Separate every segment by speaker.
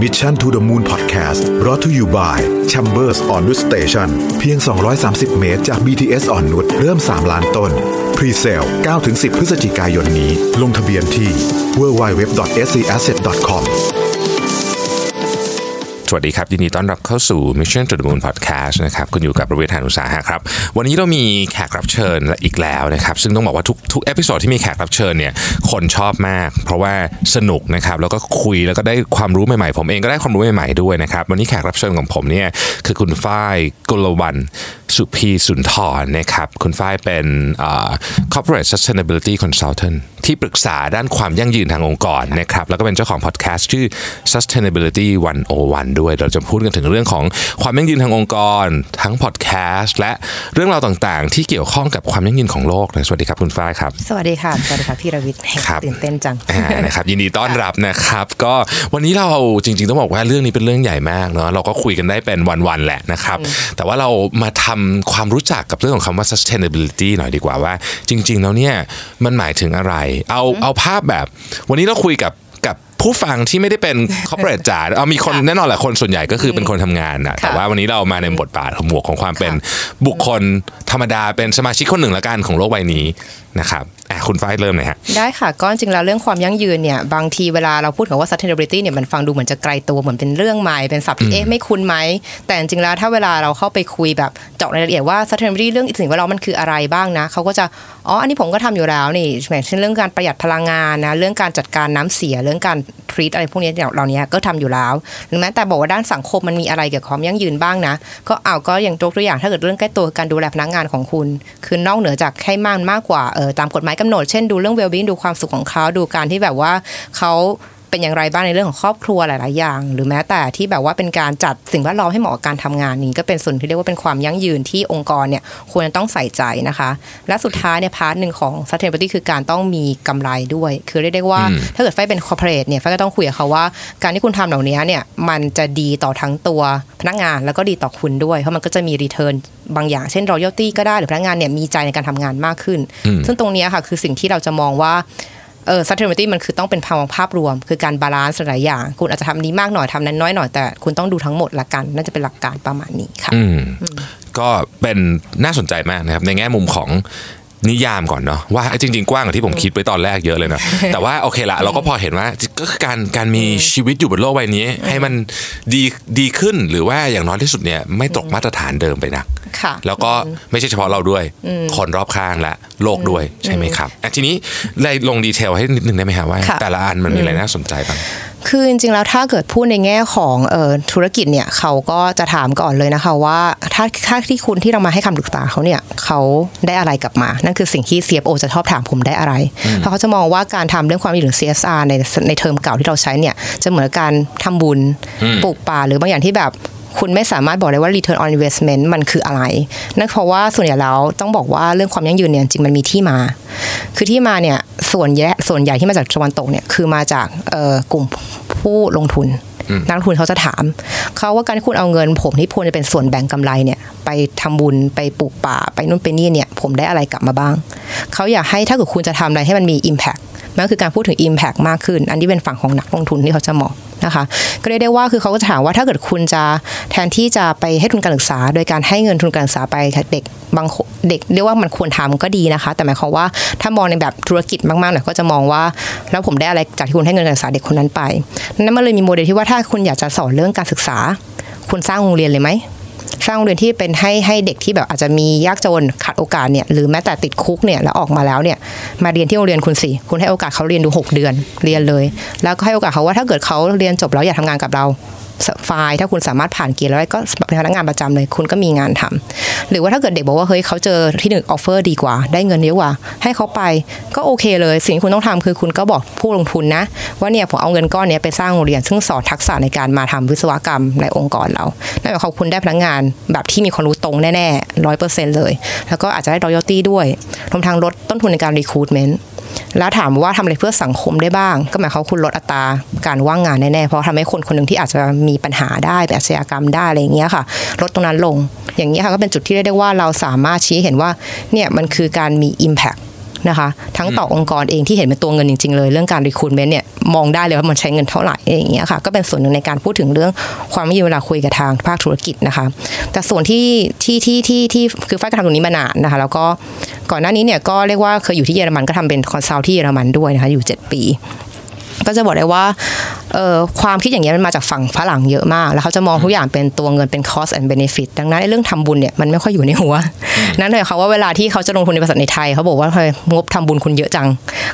Speaker 1: Mission to the Moon Podcast รอ เธออยู่ by Chambers อ่อนนุช Station เพียง 230 เมตรจาก BTS อ่อนนุชเริ่ม 3 ล้านต้น Pre-sale 9-10 พฤศจิกายนนี้ ลงทะเบียนที่ www.scasset.com
Speaker 2: สวัสดีครับ ยินดีต้อนรับเข้าสู่ Mission to the Moon Podcast นะครับคุณอยู่กับรวิศ หาญอุตสาหะครับ วันนี้เรามีแขกรับเชิญอีกแล้วนะครับ ซึ่งต้องบอกว่าทุกทุก episode ที่มีแขกรับเชิญเนี่ยคนชอบมาก เพราะว่าสนุกนะครับ แล้วก็คุยแล้วก็ได้ความรู้ใหม่ๆ ผมเองก็ได้ความรู้ใหม่ๆด้วยนะครับ วันนี้แขกรับเชิญของผมเนี่ยคือคุณฝ้ายกุลวันสุพีสุนทรนะครับคุณฝ้ายเป็นอ่า corporate sustainability consultant ที่ปรึกษาด้านความยั่งยืนทางองค์กรนะครับแล้วก็เป็นเจ้าของพอดแคสต์ชื่อ sustainability 101ด้วย เราจะพูดกันถึงเรื่องของความยั่งยืนทางองค์กร ทั้งพอดแคสต์และเรื่องราวต่างๆ ที่เกี่ยวข้องกับความยั่งยืนของโลกนะสวัสดีครับคุณฝ้ายครับ
Speaker 3: สวัสดีค่ะสวัสดีค่ะพี่รวิทย์
Speaker 2: ครับ
Speaker 3: ตื่นเต้นจัง
Speaker 2: อ่านะครับยินดีต้อนรับนะครับ ก็วันนี้เราจริง ๆ ต้องบอกว่าเรื่องนี้เป็นเรื่องใหญ่มากเนาะเราก็คุยกันได้เป็นวันๆแหละนะครับ แต่ว่าเรามาทำความรู้จักกับเรื่องของคำว่า sustainability หน่อยดีกว่าว่า จริง ๆ แล้วเนี่ยมันหมายถึงอะไร เอาเอาภาพแบบ วันนี้เราคุยกับกับ ผู้ฟังที่ไม่ได้เป็น corporate จ๋าเอามีคนแน่นอนแหละคนส่วนใหญ่ก็คือเป็นคนทำงานนะแต่ว่าวันนี้เรามาในบทบาทของหมวกของความเป็นบุคคลธรรมดาเป็นสมาชิกคนหนึ่งละกันของโลกใบนี้นะครับ อะคุณฝ้ายเริ่มเลยฮะ
Speaker 3: ได้ค่ะก็จริงๆแล้วเรื่องความยั่งยืนเนี่ยบางทีเวลาเราพูดถึงว่า sustainability เนี่ยมันฟังดูเหมือนจะไกลตัวเหมือนเป็นเรื่องใหม่เป็นศัพท์ที่เอ๊ะไม่คุ้นไหม แต่จริงๆแล้วถ้าเวลาเราเข้าไปคุยแบบเจาะรายละเอียดว่า sustainability เรื่องสิ่งแวดล้อมมันคืออะไรบ้างนะเขาก็จะอ๋ออันนี้ผมก็ทำอยู่แล้วนี่อย่างเช่นเรื่องการประหยัดพลังงานนะเรื่องการจัดการน้ำเสียเรื่องการ treat อะไรพวกนี้เหล่านี้ก็ทำอยู่แล้วหรือแม้แต่บอกว่าด้านสังคมมันมีอะไรเกี่ยวกับความยั่งยืนบ้างนะ ก็เอาก็อย่างยกตัวอย่างถ้าเกิดเรื่องใกล้ตัวการดูแลพนักงานของคุณ คือนอกเหนือจากให้มากมากกว่าเออตามกฎหมายกำหนดเช่นดูเรื่อง well-being ดูความสุขของเขาดูการที่แบบว่าเขา เป็นอย่างไรบ้างในเรื่องของครอบครัวหลาย ๆ อย่าง หรือแม้แต่ที่แบบว่าเป็นการจัดสิ่งแวดล้อมให้เหมาะกับการทำงานนี่ก็เป็นส่วนที่เรียกว่าเป็นความยั่งยืนที่องค์กรเนี่ยควรจะต้องใส่ใจนะคะ และสุดท้ายเนี่ย part หนึ่งของ sustainability คือการต้องมีกำไรด้วย คือเรียกได้ว่าถ้าเกิดฝ้ายเป็น corporate เนี่ยฝ้ายก็ต้องคุยกับเขาว่า การที่คุณทำเหล่านี้เนี่ยมันจะดีต่อทั้งตัวพนักงานแล้วก็ดีต่อคุณด้วยเพราะมันก็จะมี return บางอย่างเช่น loyalty ก็ได้หรือพนักงานเนี่ยมีใจในการทำงานมากขึ้น ซึ่งตรงนี้ค่ะคือสิ่งที่เราจะมองว่า เออ sustainability มันคือต้องเป็นภาวะภาพรวม คือการ balance หลายอย่าง คุณอาจจะทำนี้มากหน่อยทำนั้นน้อยหน่อยแต่คุณต้องดูทั้งหมดละกัน น่าจะเป็นหลักการประมาณนี้ค่ะ
Speaker 2: อืมก็เป็นน่าสนใจมากนะครับในแง่มุมของ นิยามก่อนเนาะว่าจริง ๆ กว้างกว่าที่ผมคิดไว้ตอนแรกเยอะเลยเนาะแต่ว่าโอเคละเราก็พอเห็นว่าก็คือการการมีชีวิตอยู่บนโลกใบนี้ ให้มันดีดีขึ้นหรือว่าอย่างน้อยที่สุดเนี่ยไม่ตกมาตรฐานเดิมไปนัก
Speaker 3: ค่ะ
Speaker 2: แล้วก็ไม่ใช่เฉพาะเราด้วย คนรอบข้างและโลกด้วยใช่ไหมครับอะทีนี้ได้ลงดีเทลให้นิดนึงได้ไหมฮะว่า
Speaker 3: ค่ะ
Speaker 2: แต่ละอันมันมีอะไรน่าสนใจบ้าง
Speaker 3: คือจริงๆแล้วถ้าเกิดพูดในแง่ของเอ่อธุรกิจเนี่ยเขาก็จะถามก่อนเลยนะคะว่าถ้าถ้าที่คุณที่เรามาให้คำปรึกษาเขาเนี่ยเขาได้อะไรกลับมา นั่นคือสิ่งที่ CFO จะชอบถามผมได้อะไร เพราะเขาจะมองว่าการทำเรื่องความยั่งยืนหรือ CSR ในในเทอมเก่าที่เราใช้เนี่ยจะเหมือนการทำบุญ
Speaker 2: อืม
Speaker 3: ปลูกป่าหรือบางอย่างที่แบบ คุณไม่สามารถบอกได้ว่า return on investment มันคืออะไร นั่นเพราะว่าส่วนใหญ่แล้วต้องบอกว่าเรื่องความยั่งยืนเนี่ยจริงมันมีที่มา คือที่มาเนี่ยส่วนใหญ่ส่วนใหญ่ที่มาจากตะวันตกเนี่ยคือมาจากเอ่อกลุ่มผู้ลงทุนนักลงทุนเขาจะถาม เขาว่าการที่คุณเอาเงิน ผมที่ควรจะเป็นส่วนแบ่งกำไรเนี่ย ไปทำบุญไปปลูกป่า ไปนู่นไปนี่เนี่ย ผมได้อะไรกลับมาบ้าง เขาอยากให้ถ้าเกิดคุณจะทำอะไรให้มันมี Impact มันก็คือการพูดถึง Impact มากขึ้น อันนี้เป็นฝั่งของนักลงทุนที่เขาจะมองนะคะ ก็เรียกได้ว่าคือเขาก็จะถามว่าถ้าเกิดคุณจะแทนที่จะไปให้ทุนการศึกษา โดยการให้เงินทุนการศึกษาไปเด็กบางเด็กเรียกว่ามันควรทำก็ดีนะคะ แต่หมายความว่าถ้ามองในแบบธุรกิจมากๆหน่อยก็จะมองว่า แล้วผมได้อะไรจากที่คุณให้เงินการศึกษาเด็กคนนั้นไปนั่นมันเลยมีโมเดลที่ว่าถ้าคุณอยากจะสอนเรื่องการศึกษา คุณสสร้างโรงเรียนเลยไหม ร้างโรงเรียนที่เป็นให้ให้เด็กที่แบบอาจจะมียากจนขาดโอกาสเนี่ยหรือแม้แต่ติดคุกเนี่ยแล้วออกมาแล้วเนี่ยมาเรียนที่โรงเรียนคุณสิคุณให้โอกาสเขาเรียนดู 6 เดือนเรียนเลย แล้วก็ให้โอกาสเขาว่าถ้าเกิดเขาเรียนจบแล้วอยากทำงานกับเรา fine ถ้าคุณสามารถผ่านเกณฑ์แล้วก็เป็นพนักงานประจำเลย คุณก็มีงานทำหรือว่าถ้าเกิดเด็กบอกว่าเฮ้ยเขาเจอที่หนึ่ง offer ดีกว่า ได้เงินเยอะกว่า ให้เขาไปก็โอเคเลย สิ่งที่คุณต้องทำคือคุณก็บอกผู้ลงทุนนะ ว่าเนี่ยผมเอาเงินก้อนนี้ไปสร้างโรงเรียน ซึ่งสอนทักษะในการมาทำวิศวกรรมในองค์กรเรานั่นหมายความว่าคุณได้พนักงานแบบที่มีความรู้ตรงแน่ๆร้อยเปอร์เซ็นต์เลย แล้วก็อาจจะได้ royalty ด้วยรวมทั้งลดต้นทุนในการ recruitment แล้วถามว่าทำอะไรเพื่อสังคมได้บ้าง ก็หมายความคุณลดอัตราการว่างงานแน่ๆเพราะทำให้คนคนหนึ่งที่อาจจะมีปัญหาได้เป็นอาชญากรรมได้อะไรอย่างเงี้ยค่ะ ลดตรงนั้นลง อย่างเงี้ยค่ะก็เป็นจุดที่เรียกได้ว่าเราสามารถชี้เห็นว่าเนี่ยมันคือการมี impact นะคะ ทั้งต่อองค์กรเองที่เห็นเป็นตัวเงินจริง ๆ เลยเรื่องการ recruitment เนี่ยมองได้เลยว่ามันใช้เงินเท่าไหร่อย่างเงี้ยค่ะก็เป็นส่วนหนึ่งในการพูดถึงเรื่องความยั่งยืนเวลาคุยกับทางภาคธุรกิจนะคะ แต่ส่วนที่ที่ที่ที่ที่คือฝ้ายก็ทำตรงนี้มานานนะคะ แล้วก็ก่อนหน้านี้เนี่ยก็เรียกว่าเคยอยู่ที่เยอรมันก็ทำเป็น consult ที่เยอรมันด้วยนะคะอยู่ 7 ปี ก็จะบอกได้ว่าเอ่อความคิดอย่างเนี้ยมันมาจากฝั่งฝรั่งเยอะมาก แล้วเขาจะมองทุกอย่างเป็นตัวเงินเป็น cost and benefit ดังนั้นไอ้เรื่องทำบุญเนี่ยมันไม่ค่อยอยู่ในหัว นั่นเลยเขาว่าเวลาที่เขาจะลงทุนในบริษัทในไทย เขาบอกว่าทำไมงบทำบุญคุณเยอะจัง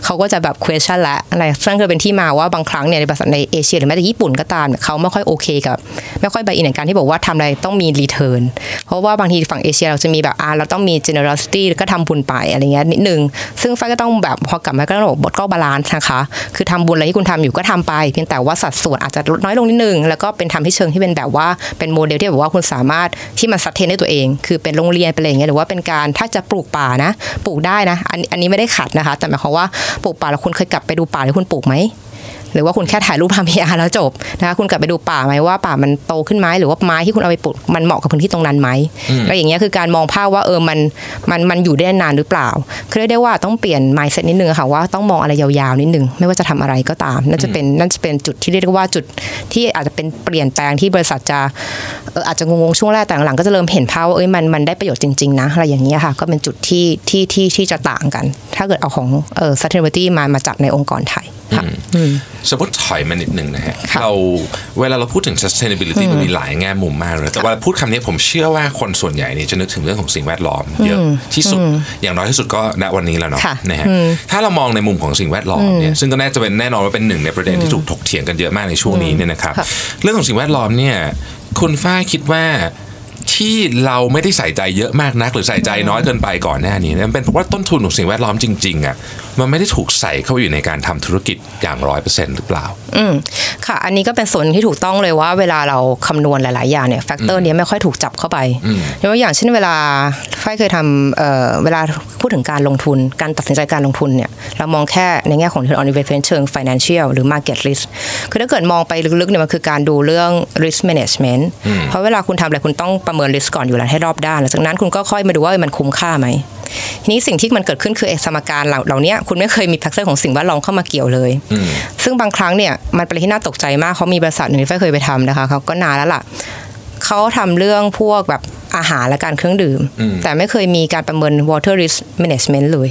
Speaker 3: เขาก็จะแบบ question ละอะไรซึ่งก็เป็นที่มาว่าบางครั้งเนี่ยในบริษัทในเอเชียหรือแม้แต่ญี่ปุ่นก็ตามเนี่ยเขาไม่ค่อยโอเคกับไม่ค่อย buy-in ในการที่บอกว่าทำอะไรต้องมี return เพราะว่าบางทีฝั่งเอเชียเราจะมีแบบอ่าเราต้องมี generosity ก็ทำบุญไปอะไรเงี้ยนิดนึงซึ่งฝ้ายก็ต้องแบบพอกลับมาก็ต้องบอกบทก็ balance นะคะคือทำบุญอะไรที่คุณทำอยู่ก็ทำไป เพียงแต่ว่าสัดส่วนอาจจะลดน้อยลงนิดนึง แล้วก็เป็นทำให้เชิงที่เป็นแบบว่าเป็นโมเดลที่แบบว่าคุณสามารถที่มัน sustain ได้ตัวเอง คือเป็นโรงเรียนเป็นอะไรอย่างเงี้ยหรือว่าเป็นการถ้าจะปลูกป่านะ ปลูกได้นะ อันอันนี้ไม่ได้ขัดนะคะ แต่หมายความว่าปลูกป่าแล้วคุณเคยกลับไปดูป่าที่คุณปลูกไหม หรือว่าคุณแค่ถ่ายรูปทำ PR แล้วจบนะคะคุณกลับไปดูป่าไหมว่าป่ามันโตขึ้นไหมหรือว่าไม้ที่คุณเอาไปปลูกมันเหมาะกับพื้นที่ตรงนั้นไหมแล้วอย่างเงี้ยคือการมองภาพว่าเออมันมันมันอยู่ได้นานหรือเปล่าคือเรียกได้ว่าต้องเปลี่ยน mindset นิดนึงอะค่ะว่าต้องมองอะไรยาวๆนิดนึงไม่ว่าจะทำอะไรก็ตามนั่นจะเป็นนั่นจะเป็นจุดที่เรียกได้ว่าจุดที่อาจจะเป็นเปลี่ยนแปลงที่บริษัทจะเอออาจจะงงๆช่วงแรกแต่หลังๆก็จะเริ่มเห็นภาพว่าเอ้ยมันมันได้ประโยชน์จริงๆนะอะไรอย่างเงี้ยค่ะก็เป็นจุดที่ที่ที่ที่จะต่างกัน ถ้าเกิดเอาของเออ sustainability มามาจัดในองค์กรไทยค่ะ
Speaker 2: สมมติถอยมานิดหนึ่งนะฮะ
Speaker 3: ค่ะ
Speaker 2: เราเวลาเราพูดถึง sustainability มันมีหลายแง่มุมมากเลยแต่ว่าพูดคำนี้ผมเชื่อว่าคนส่วนใหญ่เนี่ยจะนึกถึงเรื่องของสิ่งแวดล้อมเยอะที่สุดอย่างน้อยที่สุดก็ณวันนี้แล้วเนาะ
Speaker 3: ค่ะ
Speaker 2: นะฮะถ้าเรามองในมุมของสิ่งแวดล้อมเนี่ยซึ่งก็น่าจะเป็นแน่นอนว่าเป็นหนึ่งในประเด็นที่ถูกถกเถียงกันเยอะมากในช่วงนี้เนี่ยนะครับ
Speaker 3: ค่ะ
Speaker 2: เรื่องของสิ่งแวดล้อมเนี่ยคุณฝ้ายคิดว่าที่เราไม่ได้ใส่ใจเยอะมากนักหรือใส่ใจน้อยเกินไปก่อนหน้านี้เนี่ยมันเป็นเพราะว่าต้นทุนของสิ่งแวดล้อมจริงๆอะ มันไม่ได้ถูกใส่เข้าไปอยู่ในการทำธุรกิจอย่างร้อยเปอร์เซ็นต์หรือเปล่า
Speaker 3: อืมค่ะ อันนี้ก็เป็นส่วนที่ถูกต้องเลยว่าเวลาเราคำนวณหลาย ๆ อย่างเนี่ย factor เนี้ยไม่ค่อยถูกจับเข้าไปยกตัวอย่างเช่นเวลาฝ้ายเคยทำเอ่อเวลาพูดถึงการลงทุน การตัดสินใจการลงทุนเนี่ยเรามองแค่ในแง่ของ return on investment เชิง financial หรือ market risk คือถ้าเกิดมองไปลึก ๆ เนี่ยมันคือการดูเรื่อง risk management เพราะเวลาคุณทำอะไรคุณต้องประเมิน risk ก่อนอยู่แล้วให้รอบด้านหลังจากนั้นคุณก็ค่อยมาดูว่าเออมันคุ้มค่าไหมทีนี้สิ่งที่มันเกิดขึ้นคือไอ้สมการเหล่าเหล่านี้คุณไม่เคยมี factor ของสิ่งแวดล้อมเข้ามาเกี่ยวเลย ซึ่งบางครั้งเนี่ยมันเป็นอะไรที่น่าตกใจมากเขามีบริษัทหนึ่งที่ฝ้ายเคยไปทำนะคะเขาก็นานแล้วล่ะ เขาทำเรื่องพวกแบบอาหารและการเครื่องดื่ม แต่ไม่เคยมีการประเมิน water risk management เลย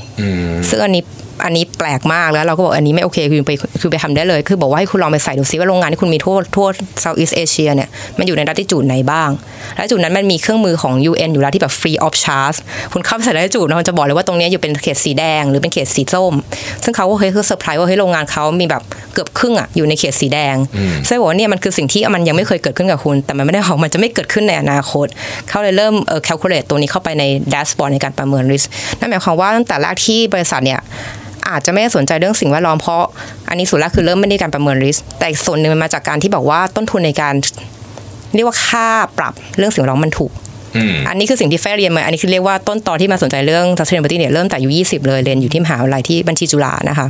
Speaker 3: ซึ่งอันนี้อันนี้แปลกมากแล้วเราก็บอกอันนี้ไม่โอเคคือไปคือไปทำได้เลย คือบอกว่าให้คุณลองไปใส่ดูซิว่าโรงงานที่คุณมีทั่วทั่ว Southeast Asia เนี่ยมันอยู่ในรัฐจุดไหนบ้าง และจุดนั้นมันมีเครื่องมือของ UN อยู่แล้วที่แบบ free of charge คุณเข้าไปใส่ในจุดนะมันจะบอกเลยว่าตรงเนี้ยอยู่เป็นเขตสีแดงหรือเป็นเขตสีส้ม ซึ่งเขาก็เคยคือเซอร์ไพรส์ว่าเฮ้ยโรงงานเขามีแบบเกือบครึ่งอะอยู่ในเขตสีแดงซึ่งบอกว่าเนี่ยมันคือสิ่งที่มันยังไม่เคยเกิดขึ้นกับคุณ แต่มันไม่ได้บอกมันจะไม่เกิดขึ้นในอนาคต เขาเลยเริ่มเอ่อ calculate ตัวนี้เข้าไปใน dashboard ในการประเมิน risk นั่นหมายความว่าตั้งแต่แรกที่บริษัทเนี่ยอาจจะไม่ได้สนใจเรื่องสิ่งแวดล้อมเพราะอันนี้ส่วนแรกคือเริ่มไม่ได้การประเมิน risk แต่อีกส่วนหนึ่งมันมาจากการที่บอกว่าต้นทุนในการเรียกว่าค่าปรับเรื่องสิ่งแวดล้อมมันถูก อันนี้คือสิ่งที่แฟเรียนมา อันนี้คือเรียกว่าต้นตอที่มาสนใจเรื่อง sustainability เนี่ยเริ่มแต่อายุ20 เลยเรียนอยู่ที่มหาวิทยาลัยที่บัญชีจุฬานะคะ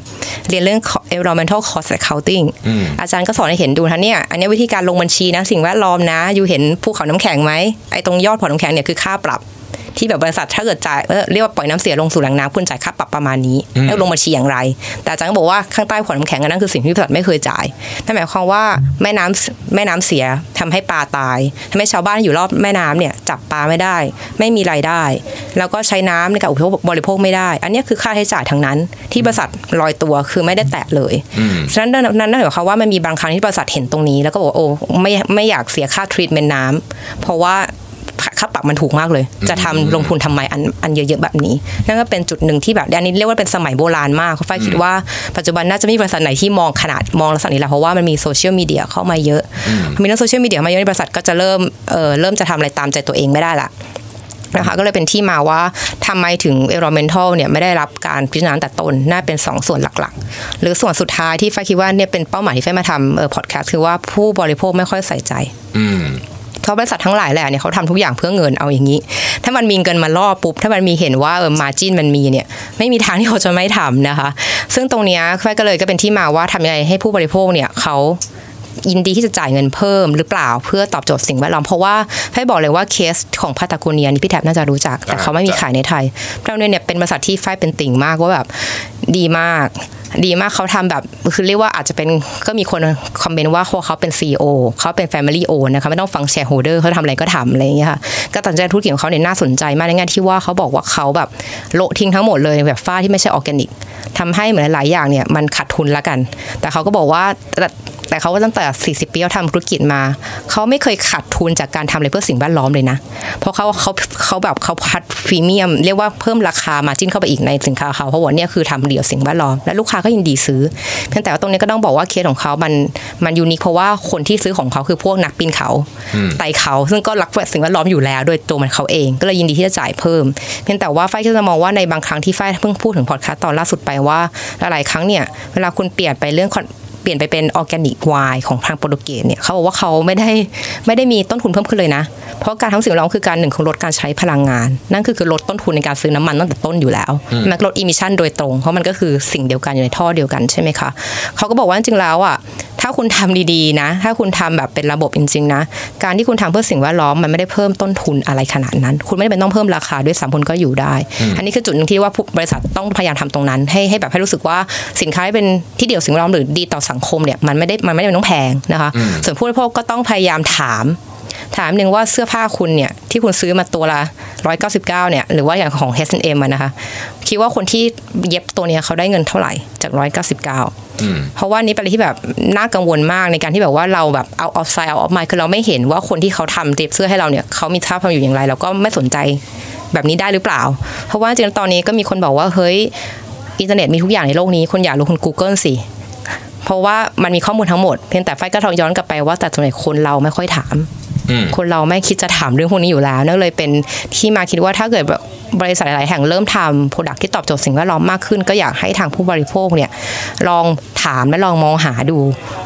Speaker 3: เรียนเรื่อง environmental cost accounting อาจารย์ก็สอนให้เห็นดูนะเนี่ยอันนี้วิธีการลงบัญชีนะสิ่งแวดล้อมนะ อยู่เห็นภูเขาน้ำแข็งไหมไอ้ตรงยอดภูเขาน้ำแข็งเนี่ยคือค่าปรับ ที่แบบบริษัทถ้าเกิดจ่ายเออเรียกว่าปล่อยน้ำเสียลงสู่แหล่งน้ำคุณจ่ายค่าปรับประมาณนี้ แล้วลงบัญชีอย่างไร แต่อาจารย์ก็บอกว่าข้างใต้ขวดน้ำแข็งอันนั้นคือสิ่งที่บริษัทไม่เคยจ่ายนั่นหมายความว่าแม่น้ำแม่น้ำเสียทำให้ปลาตายทำให้ชาวบ้านอยู่รอบแม่น้ำเนี่ยจับปลาไม่ได้ ไม่มีรายได้ แล้วก็ใช้น้ำในการอุปโภคบริโภคไม่ได้ อันนี้คือค่าใช้จ่ายทั้งนั้น ที่บริษัทลอยตัวคือไม่ได้แตะเลยฉะนั้นนั่นนั่นหมายความว่ามันมีบางครั้งที่บริษัทเห็นตรงนี้ แล้วก็บอกว่าโอ้ไม่ไม่อยากเสียค่าทรีทเมนต์น้ำเพราะว่า ค่าปรับมันถูกมากเลย จะทำลงทุนทำไมอันอันเยอะๆแบบนี้ นั่นก็เป็นจุดหนึ่งที่แบบอันนี้เรียกว่าเป็นสมัยโบราณมากเขาฝ้ายคิดว่าปัจจุบันน่าจะไม่มีบริษัทไหนที่มองขนาดมองลักษณะนี้แล้วเพราะว่ามันมีโซเชียลมีเดียเข้ามาเยอะมีเรื่องโซเชียลมีเดียมาเยอะในบริษัทก็จะเริ่มเออเริ่มจะทำอะไรตามใจตัวเองไม่ได้ละนะคะก็เลยเป็นที่มาว่าทำไมถึง environmental เนี่ยไม่ได้รับการพิจารณาตั้งแต่ต้นน่าเป็น 2 ส่วนหลักๆ หรือส่วนสุดท้ายที่ฝ้ายคิดว่าเนี่ยเป็นเป้าหมายที่ฝ้ายมาทำเออพอดแคสต์คือว่าผู้บริโภคไม่ค่อยใส่ใจ
Speaker 2: อืม
Speaker 3: เพราะบริษัททั้งหลายแหละเนี่ยเขาทำทุกอย่างเพื่อเงินเอาอย่างนี้ ถ้ามันมีเงินมาล่อปุ๊บ ถ้ามันมีเห็นว่าเออมาจินมันมีเนี่ยไม่มีทางที่เขาจะไม่ทำนะคะ ซึ่งตรงนี้แฟก็เลยก็เป็นที่มาว่าทำยังไงให้ผู้บริโภคเนี่ยเขา ยินดีที่จะจ่ายเงินเพิ่มหรือเปล่าเพื่อตอบโจทย์สิ่งแวดล้อมเพราะว่าให้บอกเลยว่าเคสของพาตาโกเนียนี่พี่แทบน่าจะรู้จัก แต่เขาไม่มีขายในไทยพาตาโกเนียเนี่ยเป็นบริษัทที่ไฟเป็นติ่งมากว่าแบบดีมากดีมากเขาทำแบบคือเรียกว่าอาจจะเป็นก็มีคนคอมเมนต์ว่าเขาเป็น CEO เขาเป็น Family Owned นะคะไม่ต้องฟัง Shareholder เขาทำอะไรก็ทำอะไรอย่างเงี้ยค่ะก็ตัดใจธุรกิจของเขาเนี่ยน่าสนใจมากในแง่ที่ว่าเขาบอกว่าเขาแบบโละทิ้งทั้งหมดเลยแบบฝ้ายที่ไม่ใช่ออร์แกนิกทำให้เหมือนหลายอย่างเนี่ยมันขาดทุนละกัน แต่เขาก็บอกว่าแต่ แต่เขาก็ตั้งแต่ 40 ปีเขาทำธุรกิจมา เขาไม่เคยขาดทุนจากการทำอะไรเพื่อสิ่งแวดล้อมเลยนะ เพราะเขาเขาเขาแบบเขา plus premium เรียกว่าเพิ่มราคา margin เข้าไปอีกในสินค้าเขาเพราะว่าเนี่ยคือทำเพื่อสิ่งแวดล้อมและลูกค้าก็ยินดีซื้อ เพียงแต่ว่าตรงนี้ก็ต้องบอกว่าเคสของเขามันมันยูนิคเพราะว่าคนที่ซื้อของเขาคือพวกนักปีนเขาไต่เขา ซึ่งก็รักสิ่งแวดล้อมอยู่แล้ว โดยตัวมันเขาเองก็เลยยินดีที่จะจ่ายเพิ่ม เพียงแต่ว่าฝ้ายก็จะมองว่าในบางครั้งที่ฝ้ายเพิ่งพูดถึงพอดคาสต์ตอนล่าสุดไปว่าหลายๆครั้งเนี่ยเวลาคุณเปลี่ยนไปเรื่อง เปลี่ยนไปเป็นออร์แกนิกไวน์ของทางโปรตุเกสเนี่ยเขาบอกว่าเขาไม่ได้ไม่ได้มีต้นทุนเพิ่มขึ้นเลยนะ เพราะการทำสิ่งแวดล้อมคือการหนึ่งคือลดการใช้พลังงาน นั่นคือคือลดต้นทุนในการซื้อน้ำมันตั้งแต่ต้นอยู่แล้วมันลด emission โดยตรง เพราะมันก็คือสิ่งเดียวกันอยู่ในท่อเดียวกันใช่ไหมคะเขาก็บอกว่าจริงๆแล้วอะถ้าคุณทำดีๆนะ ถ้าคุณทำแบบเป็นระบบจริงๆนะ การที่คุณทำเพื่อสิ่งแวดล้อมมันไม่ได้เพิ่มต้นทุนอะไรขนาดนั้น คุณไม่ได้จำเป็นต้องเพิ่มราคาด้วยสามคนก็อยู่ได้ อันนี้คือจุดหนึ่งที่ว่าบริษัทต้องพยายามทำตรงนั้น ให้ให้แบบให้รู้สึกว่าสินค้าเป็นที่เพื่อสิ่งแวดล้อมหรือดีต่อสังคมเนี่ยมันไม่ได้มันไม่ได้จำเป็นต้องแพงนะคะส่วนผู้บริโภคก็ต้องพยายามถาม ถามหนึ่งว่าเสื้อผ้าคุณเนี่ยที่คุณซื้อมาตัวละ 199เนี่ยหรือว่าอย่างของ H&M อะนะคะ คิดว่าคนที่เย็บตัวเนี้ยเขาได้เงินเท่าไหร่จาก 199 เพราะว่านี้เป็นอะไรที่แบบน่ากังวลมากในการที่แบบว่าเราแบบ out of sight out of mind คือเราไม่เห็นว่าคนที่เขาทำเย็บเสื้อให้เราเนี่ยเขามีสภาพอยู่อย่างไรเราก็ไม่สนใจแบบนี้ได้หรือเปล่า เพราะว่าจริงๆตอนนี้ก็มีคนบอกว่าเฮ้ยอินเทอร์เน็ตมีทุกอย่างในโลกนี้คุณอยากรู้คุณ Google สิ เพราะว่ามันมีข้อมูลทั้งหมดเพียงแต่ฝ้ายก็ย้อนกลับไปว่าแต่ส่วนใหญ่คนเราไม่ค่อยถาม คนเราไม่คิดจะถามเรื่องพวกนี้อยู่แล้วนั่นเลยเป็นที่มาคิดว่าถ้าเกิดแบบบริษัทหลายแห่งเริ่มทำ product ที่ตอบโจทย์สิ่งแวดล้อมมากขึ้น ก็อยากให้ทางผู้บริโภคเนี่ยลองถามและลองมองหาดู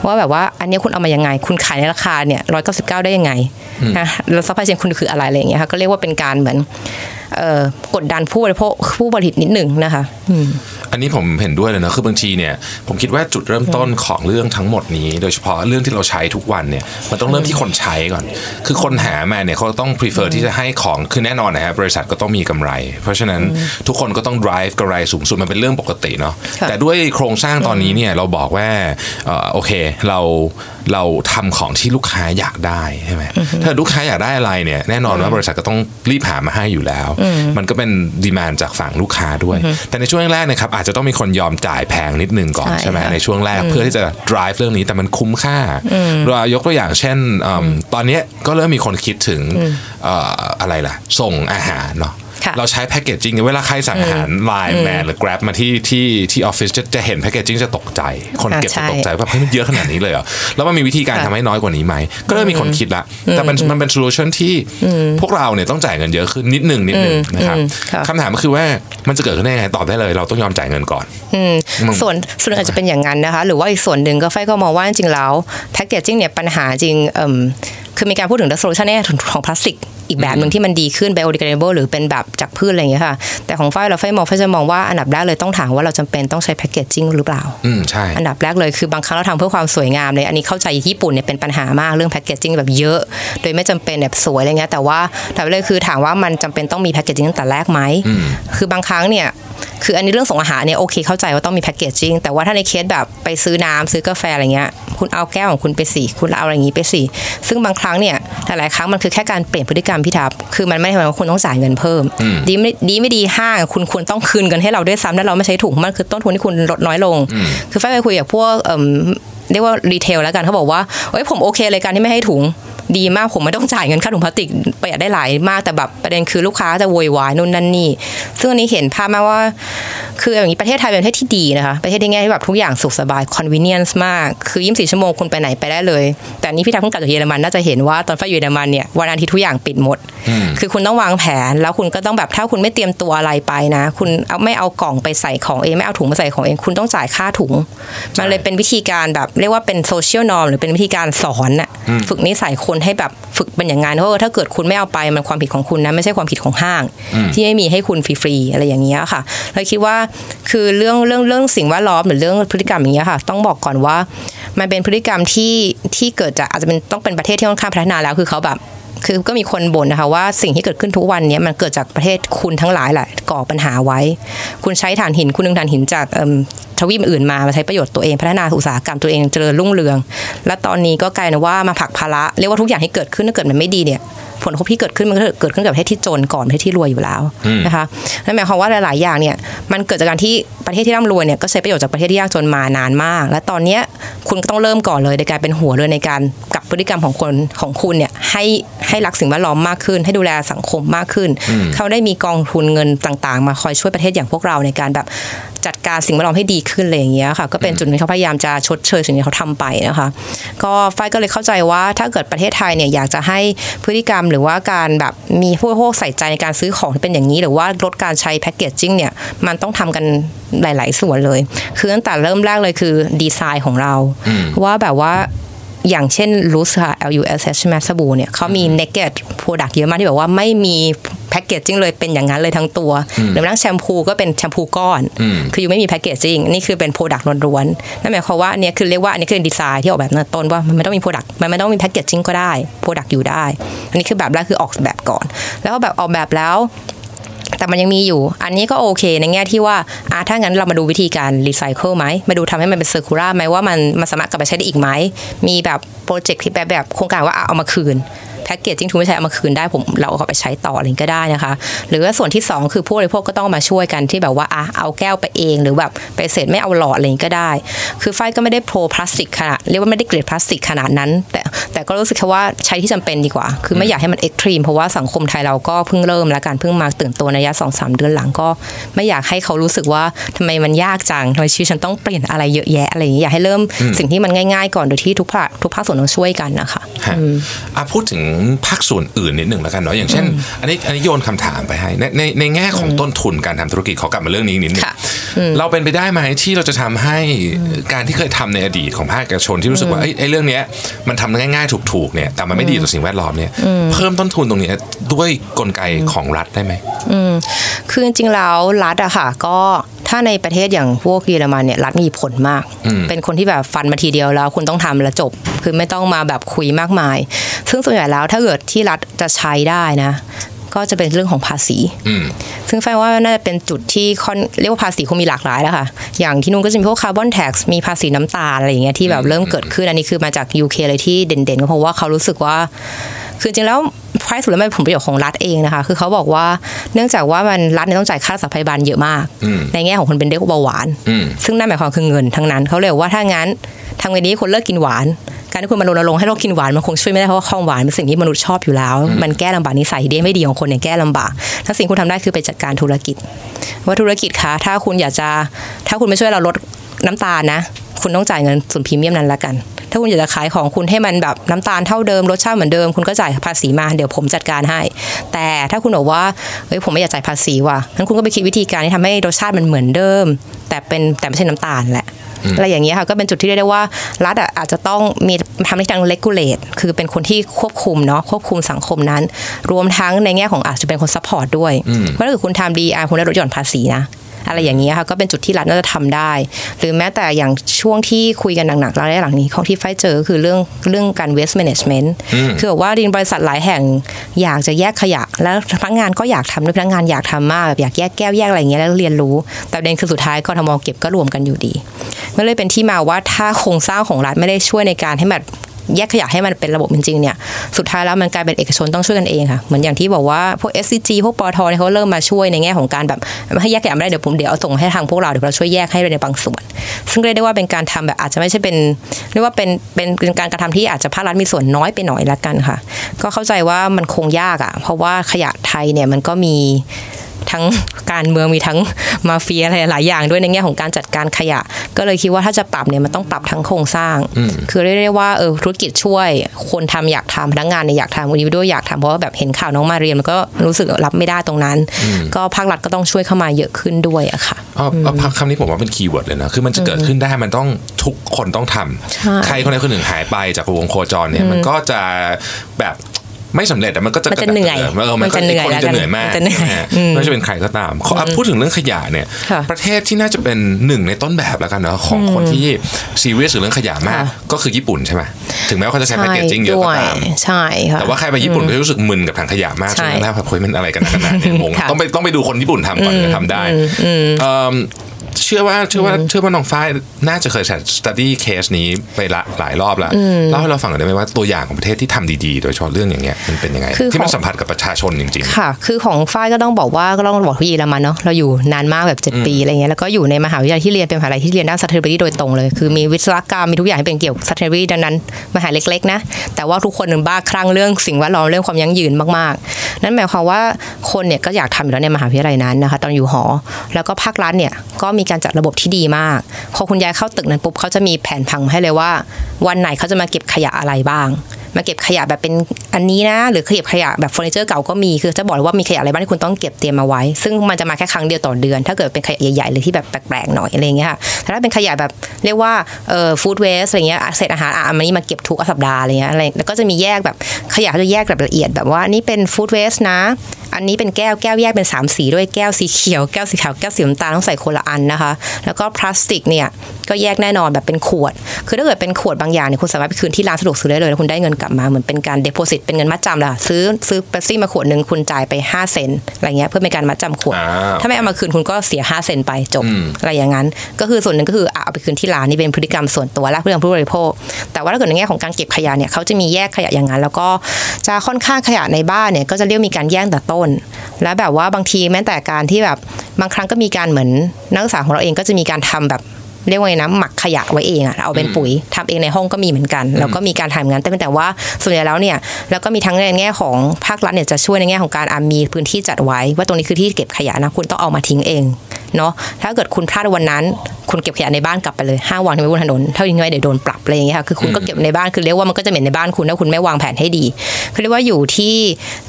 Speaker 3: ว่าแบบว่าอันนี้คุณเอามายังไง คุณขายในราคาเนี่ยร้อยเก้าสิบเก้าได้ยังไงนะแล้ว supply chain คุณคืออะไรอะไรอย่างเงี้ยค่ะก็เรียกว่าเป็นการเหมือนกดดันผู้บริโภคผู้ผลิตนิดหนึ่งนะคะ
Speaker 2: อันนี้ผมเห็นด้วยเลยนะคือบางทีเนี่ยผมคิดว่าจุดเริ่มต้นของเรื่องทั้งหมดนี้ โดยเฉพาะเรื่องที่เราใช้ทุกวันเนี่ยมันต้องเริ่มที่คนใช้ก่อน คือคนหามาเนี่ยเขาต้อง prefer ที่จะให้ของคือแน่นอนนะฮะบริษัทก็ต้องมีกำไร เพราะฉะนั้นทุกคนก็ต้อง drive กำไรสูงสุดมันเป็นเรื่องปกติเนาะแต่ด้วยโครงสร้างตอนนี้เนี่ยเราบอกว่าโอเคเราเราทำของที่ลูกค้าอยากได้ใช่ไหมถ้าลูกค้าอยากได้อะไรเนี่ยแน่นอนว่าบริษัทก็ต้องรีบหามาให้อยู่แล้ว มันก็เป็นดีมานจากฝั่งลูกค้าด้วย แต่ในช่วงแรกนะครับอาจจะต้องมีคนยอมจ่ายแพงนิดนึงก่อนใช่ไหมในช่วงแรกเพื่อที่จะ drive เรื่องนี้แต่มันคุ้มค่าเรายกตัวอย่างเช่นตอนนี้ก็เริ่มมีคนคิดถึงอะไรล่ะ ส่งอาหารเนาะ เราใช้ packaging เวลาใครสั่งอาหารไลน์แมนหรือ Grab มาที่ที่ที่ออฟฟิศจะจะเห็น packaging จะตกใจ คนเก็บจะตกใจว่าเฮ้ยมันเยอะขนาดนี้เลยเหรอแล้วมันมีวิธีการทำให้น้อยกว่านี้ไหมก็เริ่มมีคนคิดละแต่มันมันเป็น solution ที่พวกเราเนี่ยต้องจ่ายเงินเยอะขึ้นนิดหนึ่งนิดหนึ่งนะครับคำถามก็คือว่ามันจะเกิดขึ้นได้ยังไงตอบได้เลย เราต้องยอมจ่ายเงินก่อน
Speaker 3: ส่วนส่วนอาจจะเป็นอย่างนั้นนะคะ หรือว่าอีกส่วนหนึ่งก็ฝ้ายก็มองว่าจริงแล้ว packaging เนี่ยปัญหาจริงคือมีการพูดถึง solution ในของพลาสติก อีกแบบหนึ่งที่มันดีขึ้น biodegradable หรือเป็นแบบจากพืชอะไรอย่างเงี้ยค่ะ แต่ของฝ้ายเราฝ้ายมองฝ้ายจะมองว่าอันดับแรกเลยต้องถามว่าเราจำเป็นต้องใช้ packaging หรือเปล่า
Speaker 2: อืมใช่
Speaker 3: อันดับแรกเลยคือบางครั้งเราทำเพื่อความสวยงามเลย อันนี้เข้าใจญี่ปุ่นเนี่ยเป็นปัญหามากเรื่อง packaging แบบเยอะ โดยไม่จำเป็นแบบสวยอะไรเงี้ยแต่ว่าแต่เลยคือถามว่ามันจำเป็นต้องมี packaging ตั้งแต่แรกไหมคือบางครั้งเนี่ยคืออันนี้เรื่องส่งอาหารเนี่ยโอเคเข้าใจว่าต้องมี packaging แต่ว่าถ้าในเคสแบบไปซื้อน้ำซื้อกาแฟอะไรเงี้ยคุณเอาแก้วของคุณไปสิคุณเอาอะไรอย่างงี้ไปสิซึ่งบางครั้งเนี่ยหลายๆครั้งมันคือแค่การเปลี่ยนพฤติกรรมพี่ทับคือมันไม่ได้หมายว่าคุณต้องจ่ายเงินเพิ่ม ดีไม่ดีไม่ดีห้างคุณควรต้องคืนเงินให้เราด้วยซ้ำถ้าเราไม่ใช้ถุงมันคือต้นทุนที่คุณลดน้อยลง คือฝ้ายไปคุยกับพวกเรียกว่า retail แล้วกันเขาบอกว่าเอ้ยผมโอเคเลยการที่ไม่ให้ถุง ดีมากผมไม่ต้องจ่ายเงินค่าถุงพลาสติกประหยัดได้หลายมากแต่แบบประเด็นคือลูกค้าจะโวยวายนู่นนั่นนี่ซึ่งอันนี้เห็นภาพมาว่า คืออย่างนี้ประเทศไทยเป็นประเทศที่ดีนะคะประเทศที่ง่ายที่แบบทุกอย่างสุขสบาย convenience มากคือ24ชั่วโมงคุณไปไหนไปได้เลย แต่นี้พี่ทักเพิ่งกลับจากเยอรมันน่าจะเห็นว่าตอนไฟอยู่เยอรมันเนี่ยวันอาทิตย์ทุกอย่างปิดหมด คือคุณต้องวางแผนแล้วคุณก็ต้องแบบถ้าคุณไม่เตรียมตัวอะไรไปนะ คุณเอาไม่เอากล่องไปใส่ของเองไม่เอาถุงมาใส่ของเองคุณต้องจ่ายค่าถุง มันเลยเป็นวิธีการแบบเรียกว่าเป็นโซเชียลนอมหรือเป็นวิธีการสอนน่ะฝึกนิสัยคนให้แบบฝึกเป็นอย่างงั้นเพราะว่าถ้าเกิดคุณไม่เอาไปมันความผิดของคุณนะไม่ใช่ความผิดของห้าง ที่ไม่มีให้คุณฟรีๆอะไรอย่างเงี้ยค่ะเราคิดว่าคือเรื่องเรื่องเรื่องสิ่งแวดล้อมหรือเรื่องพฤติกรรมอย่างเงี้ยค่ะ ต้องบอกก่อนว่ามันเป็นพฤติกรรมที่ที่เกิดจากอาจจะเป็นต้องเป็นประเทศที่ค่อนข้างพัฒนาแล้วคือเขาแบบคือก็มีคนบ่นนะคะว่าสิ่งที่เกิดขึ้นทุกวันเนี้มันเกิดจากประเทศคุณทั้งหลายแหละก่อปัญหาไว้ คุณใช้ถ่านหินคุณดึงถ่านหินจากเอิ่ม ทวีปอื่นมามาใช้ประโยชน์ตัวเองพัฒนาอุตสาหกรรมตัวเองเจริญรุ่งเรือง และตอนนี้ก็กลายเป็นว่ามาผลักภาระเรียกว่าทุกอย่างที่เกิดขึ้นถ้าเกิดมันไม่ดีเนี่ยผลกระทบที่เกิดขึ้นมันก็เกิดขึ้นกับประเทศที่จนก่อนประเทศที่รวยอยู่แล้วนะคะนั่นหมายความว่าหลาย ๆ อย่างเนี่ยมันเกิดจากการที่ประเทศที่ร่ำรวยเนี่ยก็ใช้ประโยชน์จากประเทศที่ยากจนมานานมาก และตอนเนี้ยคุณก็ต้องเริ่มก่อนเลยในการเป็นหัวเรือในการกลับพฤติกรรมของคนของคุณเนี่ยให้ให้รักสิ่งแวดล้อมมากขึ้น ให้ดูแลสังคมมากขึ้น เขาได้มีกองทุนเงินต่าง ๆ มาคอยช่วยประเทศอย่างพวกเราในการแบบจัดการสิ่งแวดล้อมให้ดีขึ้นอะไรอย่างเงี้ยค่ะ ก็เป็นจุดที่เขาพยายามจะชดเชยสิ่งที่เขาทำไปนะคะ ก็ฝ้ายก็เลยเข้าใจว่าถ้าเกิดประเทศไทยเนี่ยอยากจะให้พฤติกรรมหรือว่าการแบบมีผู้บริโภคใส่ใจในการซื้อของที่เป็นอย่างนี้ หรือว่าลดการใช้แพคเกจจิ้งเนี่ยมันต้องทำกันหลาย ๆ ส่วนเลย คือตั้งแต่เริ่มแรกเลยคือดีไซน์ของเรา ว่าแบบว่า อย่างเช่นรูสค่ะ L U S H ใช่ไหมสบู่เนี่ยเขามี naked product เยอะมากที่แบบว่าไม่มีpackaging เลยเป็นอย่างนั้นเลยทั้งตัว หรือแม้กระทั่งแชมพูก็เป็นแชมพูก้อน คืออยู่ไม่มี packaging นี่คือเป็น product ล้วนๆนั่นหมายความว่าอันเนี้ยคือเรียกว่าอันนี้คือดีไซน์ที่ออกแบบตั้งแต่ต้นว่ามันไม่ต้องมี product มันไม่ต้องมี packaging ก็ได้ product อยู่ได้ อันนี้คือแบบแรกคือออกแบบก่อน แล้วก็แบบออกแบบแล้ว แต่มันยังมีอยู่ อันนี้ก็โอเคในแง่ที่ว่าอะถ้างั้นเรามาดูวิธีการรีไซเคิลไหมมาดูทำให้มันเป็น circular ไหมว่ามันมันสามารถกลับไปใช้ได้อีกไหมมีแบบ project ที่แบบแบบโครงการว่าเอามาคืน packaging คุณไม่ใช้เอามาคืนได้ผมเราเอาไปใช้ต่ออะไรก็ได้นะคะ หรือว่าส่วนที่ 2 คือผู้บริโภคก็ต้องมาช่วยกันที่แบบว่าอะเอาแก้วไปเอง หรือแบบไปเสร็จไม่เอาหลอดอะไรอย่างนี้ก็ได้ คือฝ้ายก็ไม่ได้ pro พลาสติกขนาดเรียกว่าไม่ได้เกลียดพลาสติกขนาดนั้น แต่แต่ก็รู้สึกแค่ว่าใช้ที่จำเป็นดีกว่า คือไม่อยากให้มัน extreme เพราะว่าสังคมไทยเราก็เพิ่งเริ่มและการเพิ่งมาตื่นตัวในระยะสองสามเดือนหลังก็ ไม่อยากให้เขารู้สึกว่าทำไมมันยากจังทำไมชีวิตฉันต้องเปลี่ยนอะไรเยอะแยะอะไรอย่างนี้อยากให้เริ่มสิ่งที่มันง่าย ๆ ก่อนโดยที่ทุกภาคทุกภาคส่วนต้องช่วยกันนะคะ
Speaker 2: ฮะอะพูดถึงภาคส่วนอื่นนิดหนึ่งแล้วกันเนาะอย่างเช่น อันนี้อันนี้โยนคำถามไปให้ในในในแง่ของต้นทุนการทำธุรกิจขอกลับมาเรื่องนี้นิดนึง
Speaker 3: ค่ะ
Speaker 2: เราเป็นไปได้ไหมที่เราจะทำให้การที่เคยทำในอดีตของภาคเอกชนที่รู้สึกว่าเอ้ยไอ้เรื่องเนี้ยมันทำง่ายๆถูกๆเนี่ยแต่มันไม่ดีต่อสิ่งแวดล้อมเนี่ยเพิ่มต้นทุนตรงเนี้ยด้วยกลไกของรัฐได้ไหม
Speaker 3: คือจริงๆแล้วรัฐอะค่ะก็ถ้าในประเทศอย่างพวกเยอรมันเนี่ยรัฐมีผลมาก เป็นคนที่แบบฟันมาทีเดียวแล้วคุณต้องทำแล้วจบคือไม่ต้องมาแบบคุยมากมาย ซึ่งส่วนใหญ่แล้วถ้าเกิดที่รัฐจะใช้ได้นะ ก็จะเป็นเรื่องของภาษี
Speaker 2: อืม
Speaker 3: ซึ่งแฟนว่าน่าจะเป็นจุดที่ค่อนเรียกว่าภาษีคงมีหลากหลายแล้วค่ะ อย่างที่นู่นก็จะมีพวกคาร์บอนแท็กซ์มีภาษีน้ำตาลอะไรอย่างเงี้ยที่แบบเริ่มเกิดขึ้นอันนี้คือมาจาก UK เลยที่เด่นๆก็เพราะว่าเขารู้สึกว่า คือจริงแล้วท้ายสุดแล้วมันเป็นผลประโยชน์ของรัฐเองนะคะ คือเขาบอกว่าเนื่องจากว่ามันรัฐเนี่ยต้องจ่ายค่าสัพยาบาลเยอะมาก
Speaker 2: อืม
Speaker 3: ในแง่ของคนเป็นเด็กเบาหวาน
Speaker 2: อืม
Speaker 3: ซึ่งนั่นหมายความคือเงินทั้งนั้นเขาเลยบอกว่าถ้างั้นทำไงดีคนเลิกกินหวาน การที่คุณมารณรงค์ให้เรากินหวานมันคงช่วยไม่ได้เพราะว่าของหวานเป็นสิ่งที่มนุษย์ชอบอยู่แล้ว มันแก้ลำบากนิสัยดีไม่ดีของคนเนี่ยแก้ลำบากทั้งสิ่งคุณทำได้คือไปจัดการธุรกิจ ว่าธุรกิจคะถ้าคุณอยากจะถ้าคุณไม่ช่วยเราลดน้ำตาลนะ คุณต้องจ่ายเงินส่วนพรีเมียมนั้นละกัน ถ้าคุณอยากจะขายของคุณให้มันแบบน้ำตาลเท่าเดิมรสชาติเหมือนเดิมคุณก็จ่ายภาษีมาเดี๋ยวผมจัดการให้ แต่ถ้าคุณบอกว่าเฮ้ยผมไม่อยากจ่ายภาษีว่ะงั้นคุณก็ไปคิดวิธีการที่ทำให้รสชาติมันเหมือนเดิม แต่เป็นแต่ไม่ใช่น้ำตาลแหละ อะไรอย่างเงี้ยค่ะก็เป็นจุดที่เรียกได้ว่ารัฐอะอาจจะต้องมีทำในทาง regulate คือเป็นคนที่ควบคุมเนาะควบคุมสังคมนั้น รวมทั้งในแง่ของอาจจะเป็นคน support ด้วย เพราะถ้าเกิดคุณทำดีอาคุณได้ลดหย่อนภาษีนะ อะไรอย่างเงี้ยค่ะก็เป็นจุดที่รัฐน่าจะทำได้ หรือแม้แต่อย่างช่วงที่คุยกันหนักๆแล้วระยะหลังนี้ของที่ฝ้ายเจอก็คือเรื่องเรื่องการ waste management คือแบบว่าดินบริษัทหลายแห่งอยากจะแยกขยะ แล้วพนักงานก็อยากทำด้วยพนักงานอยากทำมากแบบอยากแยกแก้วแยกอะไรอย่างเงี้ยแล้วเรียนรู้ แต่ประเด็นคือสุดท้ายกทมเก็บก็รวมกันอยู่ดีมันเลยเป็นที่มาว่าถ้าโครงสร้างของรัฐไม่ได้ช่วยในการให้แบบ แยกขยะให้มันเป็นระบบจริงๆเนี่ยสุดท้ายแล้วมันกลายเป็นเอกชนต้องช่วยกันเองค่ะเหมือนอย่างที่บอกว่าพวก SCG พวกปอทเนี่ยเขาเริ่มมาช่วยในแง่ของการแบบให้แยกขยะไม่ได้เดี๋ยวผมเดี๋ยวเอาส่งให้ทางพวกเราเดี๋ยวเราช่วยแยกให้ในบางส่วน ซึ่งเรียกได้ว่าเป็นการทำแบบอาจจะไม่ใช่เป็นเรียกว่าเป็นเป็นเป็นการกระทำที่อาจจะภาครัฐมีส่วนน้อยไปหน่อยละกันค่ะ ก็เข้าใจว่ามันคงยากอะเพราะว่าขยะไทยเนี่ยมันก็มี ทั้งการเมืองมีทั้งมาเฟียอะไรหลายอย่างด้วยในแง่ของการจัดการขยะ ก็เลยคิดว่าถ้าจะปรับเนี่ยมันต้องปรับทั้งโครงสร้าง คือเรียกได้ว่าเออธุรกิจช่วย คนทำอยากทำพนักงานเนี่ยอยากทำวันนี้ด้วยอยากทำเพราะว่าแบบเห็นข่าวน้องมาเรียนมันก็รู้สึกรับไม่ได้ตรงนั้น ก็ภาครัฐก็ต้องช่วยเข้ามาเยอะขึ้นด้วยอะค่ะ
Speaker 2: เอาเอาพักคำนี้ผมว่าเป็น keyword เลยนะคือมันจะเกิดขึ้นได้มันต้องทุกคนต้องทำ
Speaker 3: ใช่
Speaker 2: ใครคนใดคนหนึ่งหายไปจากวงโคจรเนี่ยมันก็จะแบบ ไม่สำเร็จแต่มันก็จะ
Speaker 3: มันจะเหนื่อย
Speaker 2: เออมันก็
Speaker 3: มันจะเหนื่อย
Speaker 2: คนจะเหนื่อยมาก
Speaker 3: มันจะเหนื่อย
Speaker 2: นะฮะ
Speaker 3: อืม
Speaker 2: ไม่ว่าจะเป็นใครก็ตามขออะพูดถึงเรื่องขยะเนี่ย
Speaker 3: ค่ะ
Speaker 2: ประเทศที่น่าจะเป็นหนึ่งในต้นแบบแล้วกันเนาะของคนที่ซีเรียสเรื่องขยะมาก
Speaker 3: ค่ะ
Speaker 2: ก็คือญี่ปุ่นใช่ไหมถึงแม้ว่าเขาจะใช้ packaging เยอะก็ตาม
Speaker 3: ใช่ค่ะ
Speaker 2: แต่ว่าใครไปญี่ปุ่นก็จะรู้สึกมึนกับถังขยะมาก
Speaker 3: ใช่
Speaker 2: ใช่ไหมแบบเฮ้ยมันอะไรกันนะกันนะเนี่ยงง
Speaker 3: ค่ะ
Speaker 2: ต้องไปต้องไปดูคนญี่ปุ่นทำก่อนถึงจะทำได้ เอิ่มเชื่อว่าเชื่อว่าเชื่อว่าน้องฝ้ายน่าจะเคย study case นี้ไปละหลายรอบแล้วเล่าให้เราฟังหน่อยได้ไหมว่าตัวอย่างของประเทศที่ทำดีๆ โดยเฉพาะเรื่องอย่างเงี้ยมันเป็นยังไง
Speaker 3: คือ
Speaker 2: ที่มัน
Speaker 3: ของ
Speaker 2: สัมผัสกับประชาชนจริง
Speaker 3: ค่ะ คือของฝ้ายก็ต้องบอกว่าก็ต้องบอกที่เยอรมันเนาะเราอยู่นานมากแบบ 7 ปีอะไรเงี้ยแล้วก็อยู่ในมหาวิทยาลัยที่เรียนเป็นมหาลัยที่เรียนด้าน sustainability โดยตรงเลยคือมีวิศวกรรมมีทุกอย่างที่เป็นเกี่ยวกับ sustainability ดังนั้นมหาเล็กๆนะแต่ว่าทุกคนเป็นบ้าคลั่งเรื่องสิ่งแวดล้อมเรื่องความยั่งยืนมากๆ นั่นหมายความว่าคนเนี่ยก็อยากทำอยู่แล้วในมหาวิทยาลัยนั้นนะคะตอนอยู่หอ แล้วก็ภาครัฐเนี่ยก็มีมีการจัดระบบที่ดีมาก พอคุณยายเข้าตึกนั้นปุ๊บเขาจะมีแผนพังให้เลยว่า วันไหนเขาจะมาเก็บขยะอะไรบ้าง มาเก็บขยะแบบเป็นอันนี้นะ หรือเก็บขยะแบบเฟอร์นิเจอร์เก่าก็มีคือจะบอกว่ามีขยะอะไรบ้างที่คุณต้องเก็บเตรียมมาไว้ ซึ่งมันจะมาแค่ครั้งเดียวต่อเดือน ถ้าเกิดเป็นขยะใหญ่ๆเลยที่แบบแปลกๆหน่อยอะไรเงี้ยค่ะแต่ถ้าเป็นขยะแบบเรียกว่าเอ่อ food waste อะไรเงี้ยเศษอาหารอะอันนี้มาเก็บทุกสัปดาห์อะไรเงี้ยอะไรแล้วก็จะมีแยกแบบขยะจะแยกแบบละเอียดแบบว่านี่เป็น food waste นะ อันนี้เป็นแก้วแก้วแยกเป็นสามสีด้วยแก้วสีเขียวแก้วสีขาวแก้วสีน้ำตาลต้องใส่คนละอันนะคะ แล้วก็พลาสติกเนี่ยก็แยกแน่นอนแบบเป็นขวด คือถ้าเกิดเป็นขวดบางอย่างเนี่ยคุณสามารถไปคืนที่ร้านสะดวกซื้อได้เลยแล้วคุณได้เงินกลับมาเหมือนเป็นการเด p o s i t เป็นเงินมัดจำแหละซื้อซื้อเปปซี่มาขวดหนึ่งคุณจ่ายไป 5 เซนต์อะไรเงี้ยเพื่อเป็นการมัดจำขวด
Speaker 2: อ่า
Speaker 3: ถ้าไม่เอามาคืนคุณก็เสีย 5 เซนต์ไปจบอะไรอย่างนั้น ก็คือส่วนหนึ่งก็คืออะเอาไปคืนที่ร้านนี่เป็นพฤติกรรมส่วนตัวและเรื่องผู้บริโภค แต่ว่าถ้าเกิดในแง่ของการเก็บขยะเนี่ยเขาจะมีแยกขยะอย่างนั้น แล้วก็จะค่อนข้างขยะในบ้านเนี่ยก็จะเรียกมีการแย่งแต่ต้น และแบบว่าบางทีแม้แต่การที่แบบบางครั้งก็มีการเหมือนนักศึกษาของเราเองก็จะมีการทำแบบ เรียกว่าไงนะหมักขยะไว้เองอะเอาเป็นปุ๋ยทำเองในห้องก็มีเหมือนกัน แล้วก็มีการทำงานแต่เป็นแต่ว่าส่วนใหญ่แล้วเนี่ยแล้วก็มีทั้งในแง่ของภาครัฐเนี่ยจะช่วยในแง่ของการอะมีพื้นที่จัดไว้ ว่าตรงนี้คือที่เก็บขยะนะคุณต้องเอามาทิ้งเองเนาะถ้าเกิดคุณพลาดวันนั้นคุณเก็บขยะในบ้านกลับไปเลยห้ามวางทิ้งไว้บนถนนถ้าทิ้งไว้เดี๋ยวโดนปรับอะไรอย่างเงี้ยค่ะคือคุณก็เก็บในบ้านคือเรียกว่ามันก็จะเหม็นในบ้านคุณถ้าคุณไม่วางแผนให้ดีคือเรียกว่าอยู่ที่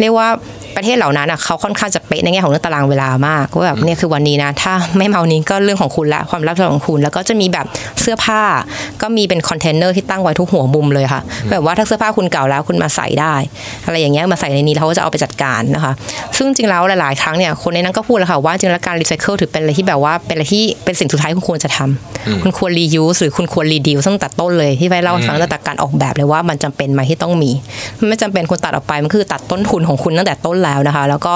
Speaker 3: เรียกว่าประเทศเหล่านั้นอะเขาค่อนข้างจะเป๊ะในแง่ของเรื่องตารางเวลามากว่าแบบเนี่ยคือวันนี้นะถ้าไม่มาวันนี้ก็เรื่องของคุณละความรับผิดชอบของคุณ แล้วก็จะมีแบบเสื้อผ้าก็มีเป็นคอนเทนเนอร์ที่ตั้งไว้ทุกหัวมุมเลยค่ะแบบว่าถ้าเสื้อผ้าคุณเก่าแล้วคุณมาใส่ได้อะไรอย่างเงี้ยมาใส่ในนี้แล้วเขาก็จะเอาไปจัดการนะคะ ซึ่งจริงแล้วหลาย ๆ ครั้งเนี่ยคนในนั้นก็พูดแล้วค่ะว่าจริงแล้วการรีไซเคิลถือเป็นอะไรที่แบบว่าเป็นอะไรที่เป็นสิ่งสุดท้ายคุณควรจะทำคุณควร reuse หรือคุณควร reduce ตั้งแต่ต้นเลยที่ไปเล่าให้ฟังตั้งแต่การออกแบบเลยว่ามันจำเป็นไหมที่ต้องมี มันไม่จำเป็นคุณตัดออกไปมันคือตัดต้นทุนของคุณตั้งแต่ต้นแล้วนะคะ แล้วก็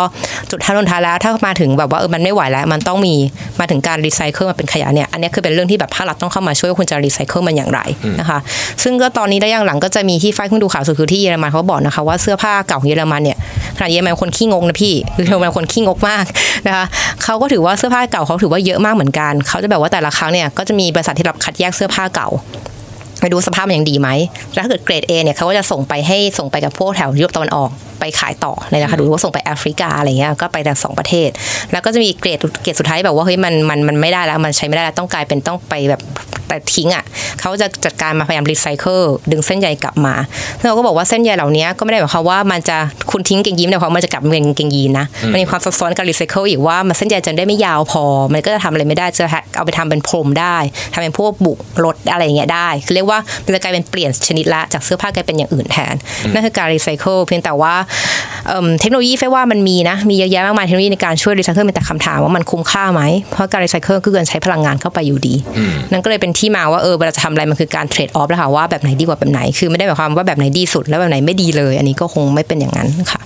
Speaker 3: จุดท้ายสุดท้ายแล้วถ้ามาถึงแบบว่าเออมันไม่ไหวแล้วมันต้องมีมาถึงการรีไซเคิลมาเป็นขยะเนี่ยอันนี้คือเป็นเรื่องที่แบบภาครัฐต้องเข้ามาช่วยว่าคุณจะรีไซเคิลมันอย่างไรนะคะซึ่งก็ตอนนี้ได้อย่างหลังก็จะมีที่ไฟเพิ่งดูข่าวสุดคือที่เยอรมันเขาบอกนะคะว่าเสื้อผ้าเก่าของเยอรมันเนี่ยขนาดเยอรมันเป็นคนขี้งกนะพี่คือเยอรมันเป็นคนขี้งกมากนะคะเขาก็ถือว่าเสื้อผ้าเก่าเขาถือว่าเยอะมากเหมือนกัน เขาจะแบบว่าแต่ละครั้งเนี่ยก็จะมีบริษัทที่รับคัดแยกเสื้อผ้าเก่าไปดูสภาพมันยังดีไหมแล้วถ้าเกิดเกรด A เนี่ยเขาก็จะส่งไปให้ส่งไปกับพวกแถวยุโรปตะวันออกไปขายต่อในราคาดูว่าส่งไปแอฟริกาอะไรเงี้ยก็ไปแต่สองประเทศ แล้วก็จะมีเกรดเกรดสุดท้ายแบบว่าเฮ้ยมันมันมันไม่ได้แล้วมันใช้ไม่ได้แล้วต้องกลายเป็นต้องไปแบบแต่ทิ้งอะเขาจะจัดการมาพยายามรีไซเคิลดึงเส้นใยกลับมาซึ่งเราก็บอกว่าเส้นใยเหล่านี้ก็ไม่ได้หมายความว่ามันจะคุณทิ้งเกงยีนแต่ความมันจะกลับมาเป็นเกงยีนนะมันมีความซับซ้อนการรีไซเคิลอีกว่ามันเส้นใยจะได้ไม่ยาวพอ มันก็จะทำอะไรไม่ได้จะเอาไปทำเป็นพรมได้ทำเป็นพวกบุรถอะไรอย่างเงี้ยได้คือเรียกว่ามันจะกลายเป็นเปลี่ยนชนิดละจากเสื้อผ้ากลายเป็นอย่างอื่นแทนนั่นคือการรีไซเคิลเพียงแต่ว่าเอิ่มเทคโนโลยีไฟว่ามันมีนะ มีเยอะแยะมากมายเทคโนโลยีในการช่วยรีไซเคิลเป็นแต่คำถามว่ามันคุ้มค่าไหม เพราะการรีไซเคิลก็เกินใช้พลังงานเข้าไปอยู่ดี นั่นก็เลยเป็นที่มาว่าเออเวลาจะทำอะไรมันคือการเทรดออฟแล้วค่ะว่าแบบไหนดีกว่าแบบไหน คือไม่ได้หมายความว่าแบบไหนดีสุดแล้วแบบไหนไม่ดีเลย อันนี้ก็คงไม่เป็นอย่างนั้นค่ะ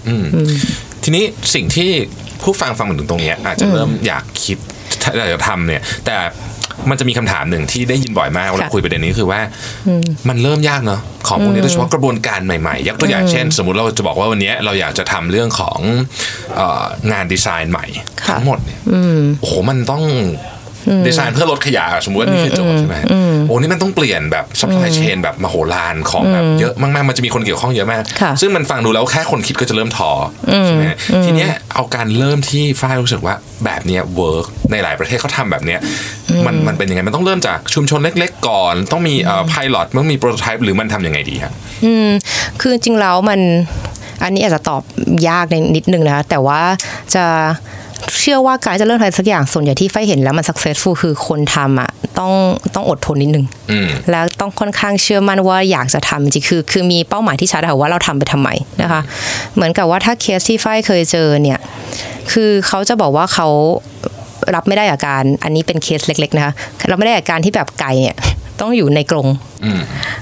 Speaker 2: ทีนี้สิ่งที่ผู้ฟังฟังมาถึงตรงเนี้ยอาจจะเริ่มอยากคิดอยากจะทำเนี่ยแต่ มันจะมีคำถามหนึ่งที่ได้ยินบ่อยมากเวลา
Speaker 3: ค่ะ
Speaker 2: คุยประเด็นนี้คือว่า มันเริ่มยากเนาะของพวกนี้โดยเฉพาะกระบวนการใหม่ๆยกตัวอย่างเช่น สมมุติเราจะบอกว่าวันนี้เราอยากจะทำเรื่องของเอองานดีไซน์ใหม่
Speaker 3: ค่ะ
Speaker 2: ทั้งหมดเนี่ยโอ้โหมันต้อง ดีไซน์เพื่อลดขยะสมมติว่านี่คือโจทย์ใช่ไหมโอ้นี่มันต้องเปลี่ยนแบบ supply chain แบบมโหฬารของแบบเยอะมากๆ มันจะมีคนเกี่ยวข้องเยอะมาก
Speaker 3: ค่ะ
Speaker 2: ซึ่งมันฟังดูแล้วแค่คนคิดก็จะเริ่มทออใช่ไหมทีเนี้ยเอาการเริ่มที่ฝ้ายรู้สึกว่าแบบเนี้ยเวิร์กในหลายประเทศเขาทำแบบเนี้ยมันมันเป็นยังไงมันต้องเริ่มจากชุมชนเล็ก ๆ ก่อน ต้องมีเอ่อ pilot ต้องมี prototype หรือมันทำยังไงดีครับ
Speaker 3: อืมคือจริงๆแล้วมันอันนี้อาจจะตอบยากในนิดนึงนะคะแต่ว่าจะ เชื่อว่าการจะเริ่มอะไรสักอย่างส่วนใหญ่ที่ไฟเห็นแล้วมัน successful คือคนทำอะต้องต้องอดทนนิดนึง
Speaker 2: อืม
Speaker 3: แล้วต้องค่อนข้างเชื่อมั่นว่าอยากจะทำจริงๆคือคือมีเป้าหมายที่ชัดค่ะว่าเราทำไปทำไมนะคะ เหมือนกับว่าถ้าเคสที่ไฟเคยเจอเนี่ยคือเขาจะบอกว่าเขารับไม่ได้กับการ อันนี้เป็นเคสเล็ก ๆ นะคะรับไม่ได้กับการที่แบบไก่เนี่ย ต้องอยู่ในกรง
Speaker 2: อืม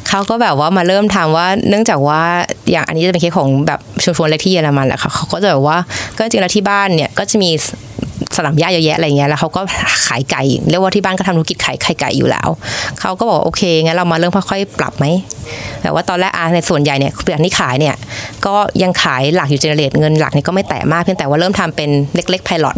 Speaker 3: เขาก็แบบว่ามาเริ่มทำว่า เนื่องจากว่าอย่างอันนี้จะเป็นเคสของแบบชุมชนเล็กที่เยอรมันแหละค่ะเขาก็จะแบบว่าก็จริงๆแล้วที่บ้านเนี่ยก็จะมี สนามหญ้าเยอะแยะอะไรเงี้ยแล้วเขาก็ขายไก่เรียกว่าที่บ้านก็ทำธุรกิจขายไข่ไก่อยู่แล้วเขาก็บอกโอเคงั้นเรามาเริ่มค่อยๆปรับไหมแต่ว่าตอนแรกอาในส่วนใหญ่เนี่ยเปลือกที่ขายเนี่ยก็ยังขายหลักอยู่เจเนเรตเงินหลักเนี่ยก็ไม่แตะมากเพียงแต่ว่าเริ่มทำเป็นเล็กๆ pilot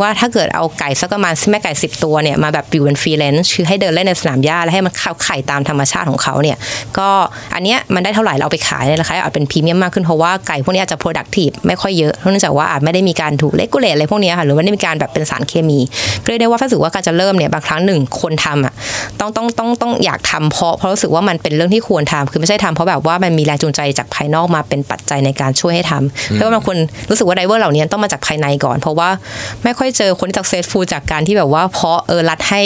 Speaker 3: ว่าถ้าเกิดเอาไก่สักประมาณแม่ไก่สิบตัวเนี่ยมาแบบอยู่เป็น free range คือให้เดินเล่นในสนามหญ้าแล้วให้มันเข้าไข่ตามธรรมชาติของเขาเนี่ยก็อันเนี้ยมันได้เท่าไหร่เราไปขายในราคาอาจเป็นพรีเมียมมากขึ้นเพราะว่าไก่พวกนี้อาจจะ productive ไม่ค่อยเยอะเนื่องจากว่าอาจไม่ได้มีการถูก regulate อะไรพวกนี้ค่ะหรือไม่ได้มีการแบบเป็นสารเคมีก็เรียกได้ว่าถ้ารู้สึกว่าการจะเริ่มเนี่ยบางครั้งหนึ่งคนทำอะต้องต้องต้องต้องอยากทำเพราะเพราะรู้สึกว่ามันเป็นเรื่องที่ควรทำคือไม่ใช่ทำเพราะแบบว่ามันมีแรงจูงใจจากภายนอกมาเป็นปัจจัยในการช่วยให้ทำเพราะว่าบางคนรู้สึกว่าไดเวอร์เหล่านี้ต้องมาจากภายในก่อน เพราะว่าไม่ค่อยเจอคนที่ successful จากการที่แบบว่า เพราะเออรัฐให้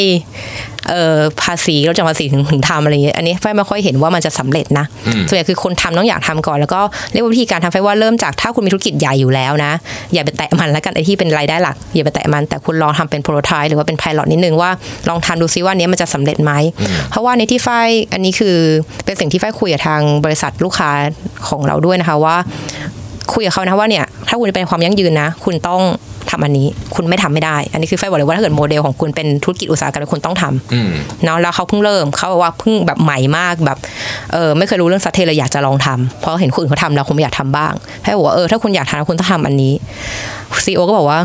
Speaker 3: เอ่อภาษีเราจะภาษีถึงถึงทำอะไรอย่างเงี้ยอันนี้ไฟไม่ค่อยเห็นว่ามันจะสำเร็จนะส่วนใหญ่คือคนทำต้องอยากทำก่อน แล้วก็เรียกว่าวิธีการทำไฟว่าเริ่มจากถ้าคุณมีธุรกิจใหญ่อยู่แล้วนะ อย่าไปแตะมันแล้วกันไอ้ที่เป็นรายได้หลักอย่าไปแตะมัน แต่คุณลองทำเป็นโปรโตไทป์หรือว่าเป็นไพลอตนิดนึงว่าลองทำดูซิว่าอันเนี้ยมันจะสำเร็จไหม เพราะว่าในที่ไฟอันนี้คือเป็นสิ่งที่ไฟคุยกับทางบริษัทลูกค้าของเราด้วยนะคะว่า คุยกับเขานะว่าเนี่ยถ้าคุณจะเป็นความยั่งยืนนะ คุณต้องทำอันนี้คุณไม่ทำไม่ได้ อันนี้คือไฟบอกเลยว่าถ้าเกิดโมเดลของคุณเป็นธุรกิจอุตสาหกรรมคุณต้องทำ
Speaker 2: อืม
Speaker 3: เนาะแล้วเขาเพิ่งเริ่มเขาบอกว่าเพิ่งแบบใหม่มากแบบเออไม่เคยรู้เรื่อง sustain เลยอยากจะลองทำเพราะเห็นคนอื่นเขาทำแล้วคุณอยากทำบ้างให้บอกว่าเออถ้าคุณอยากทำคุณต้องทำอันนี้ CEO ก็บอกว่า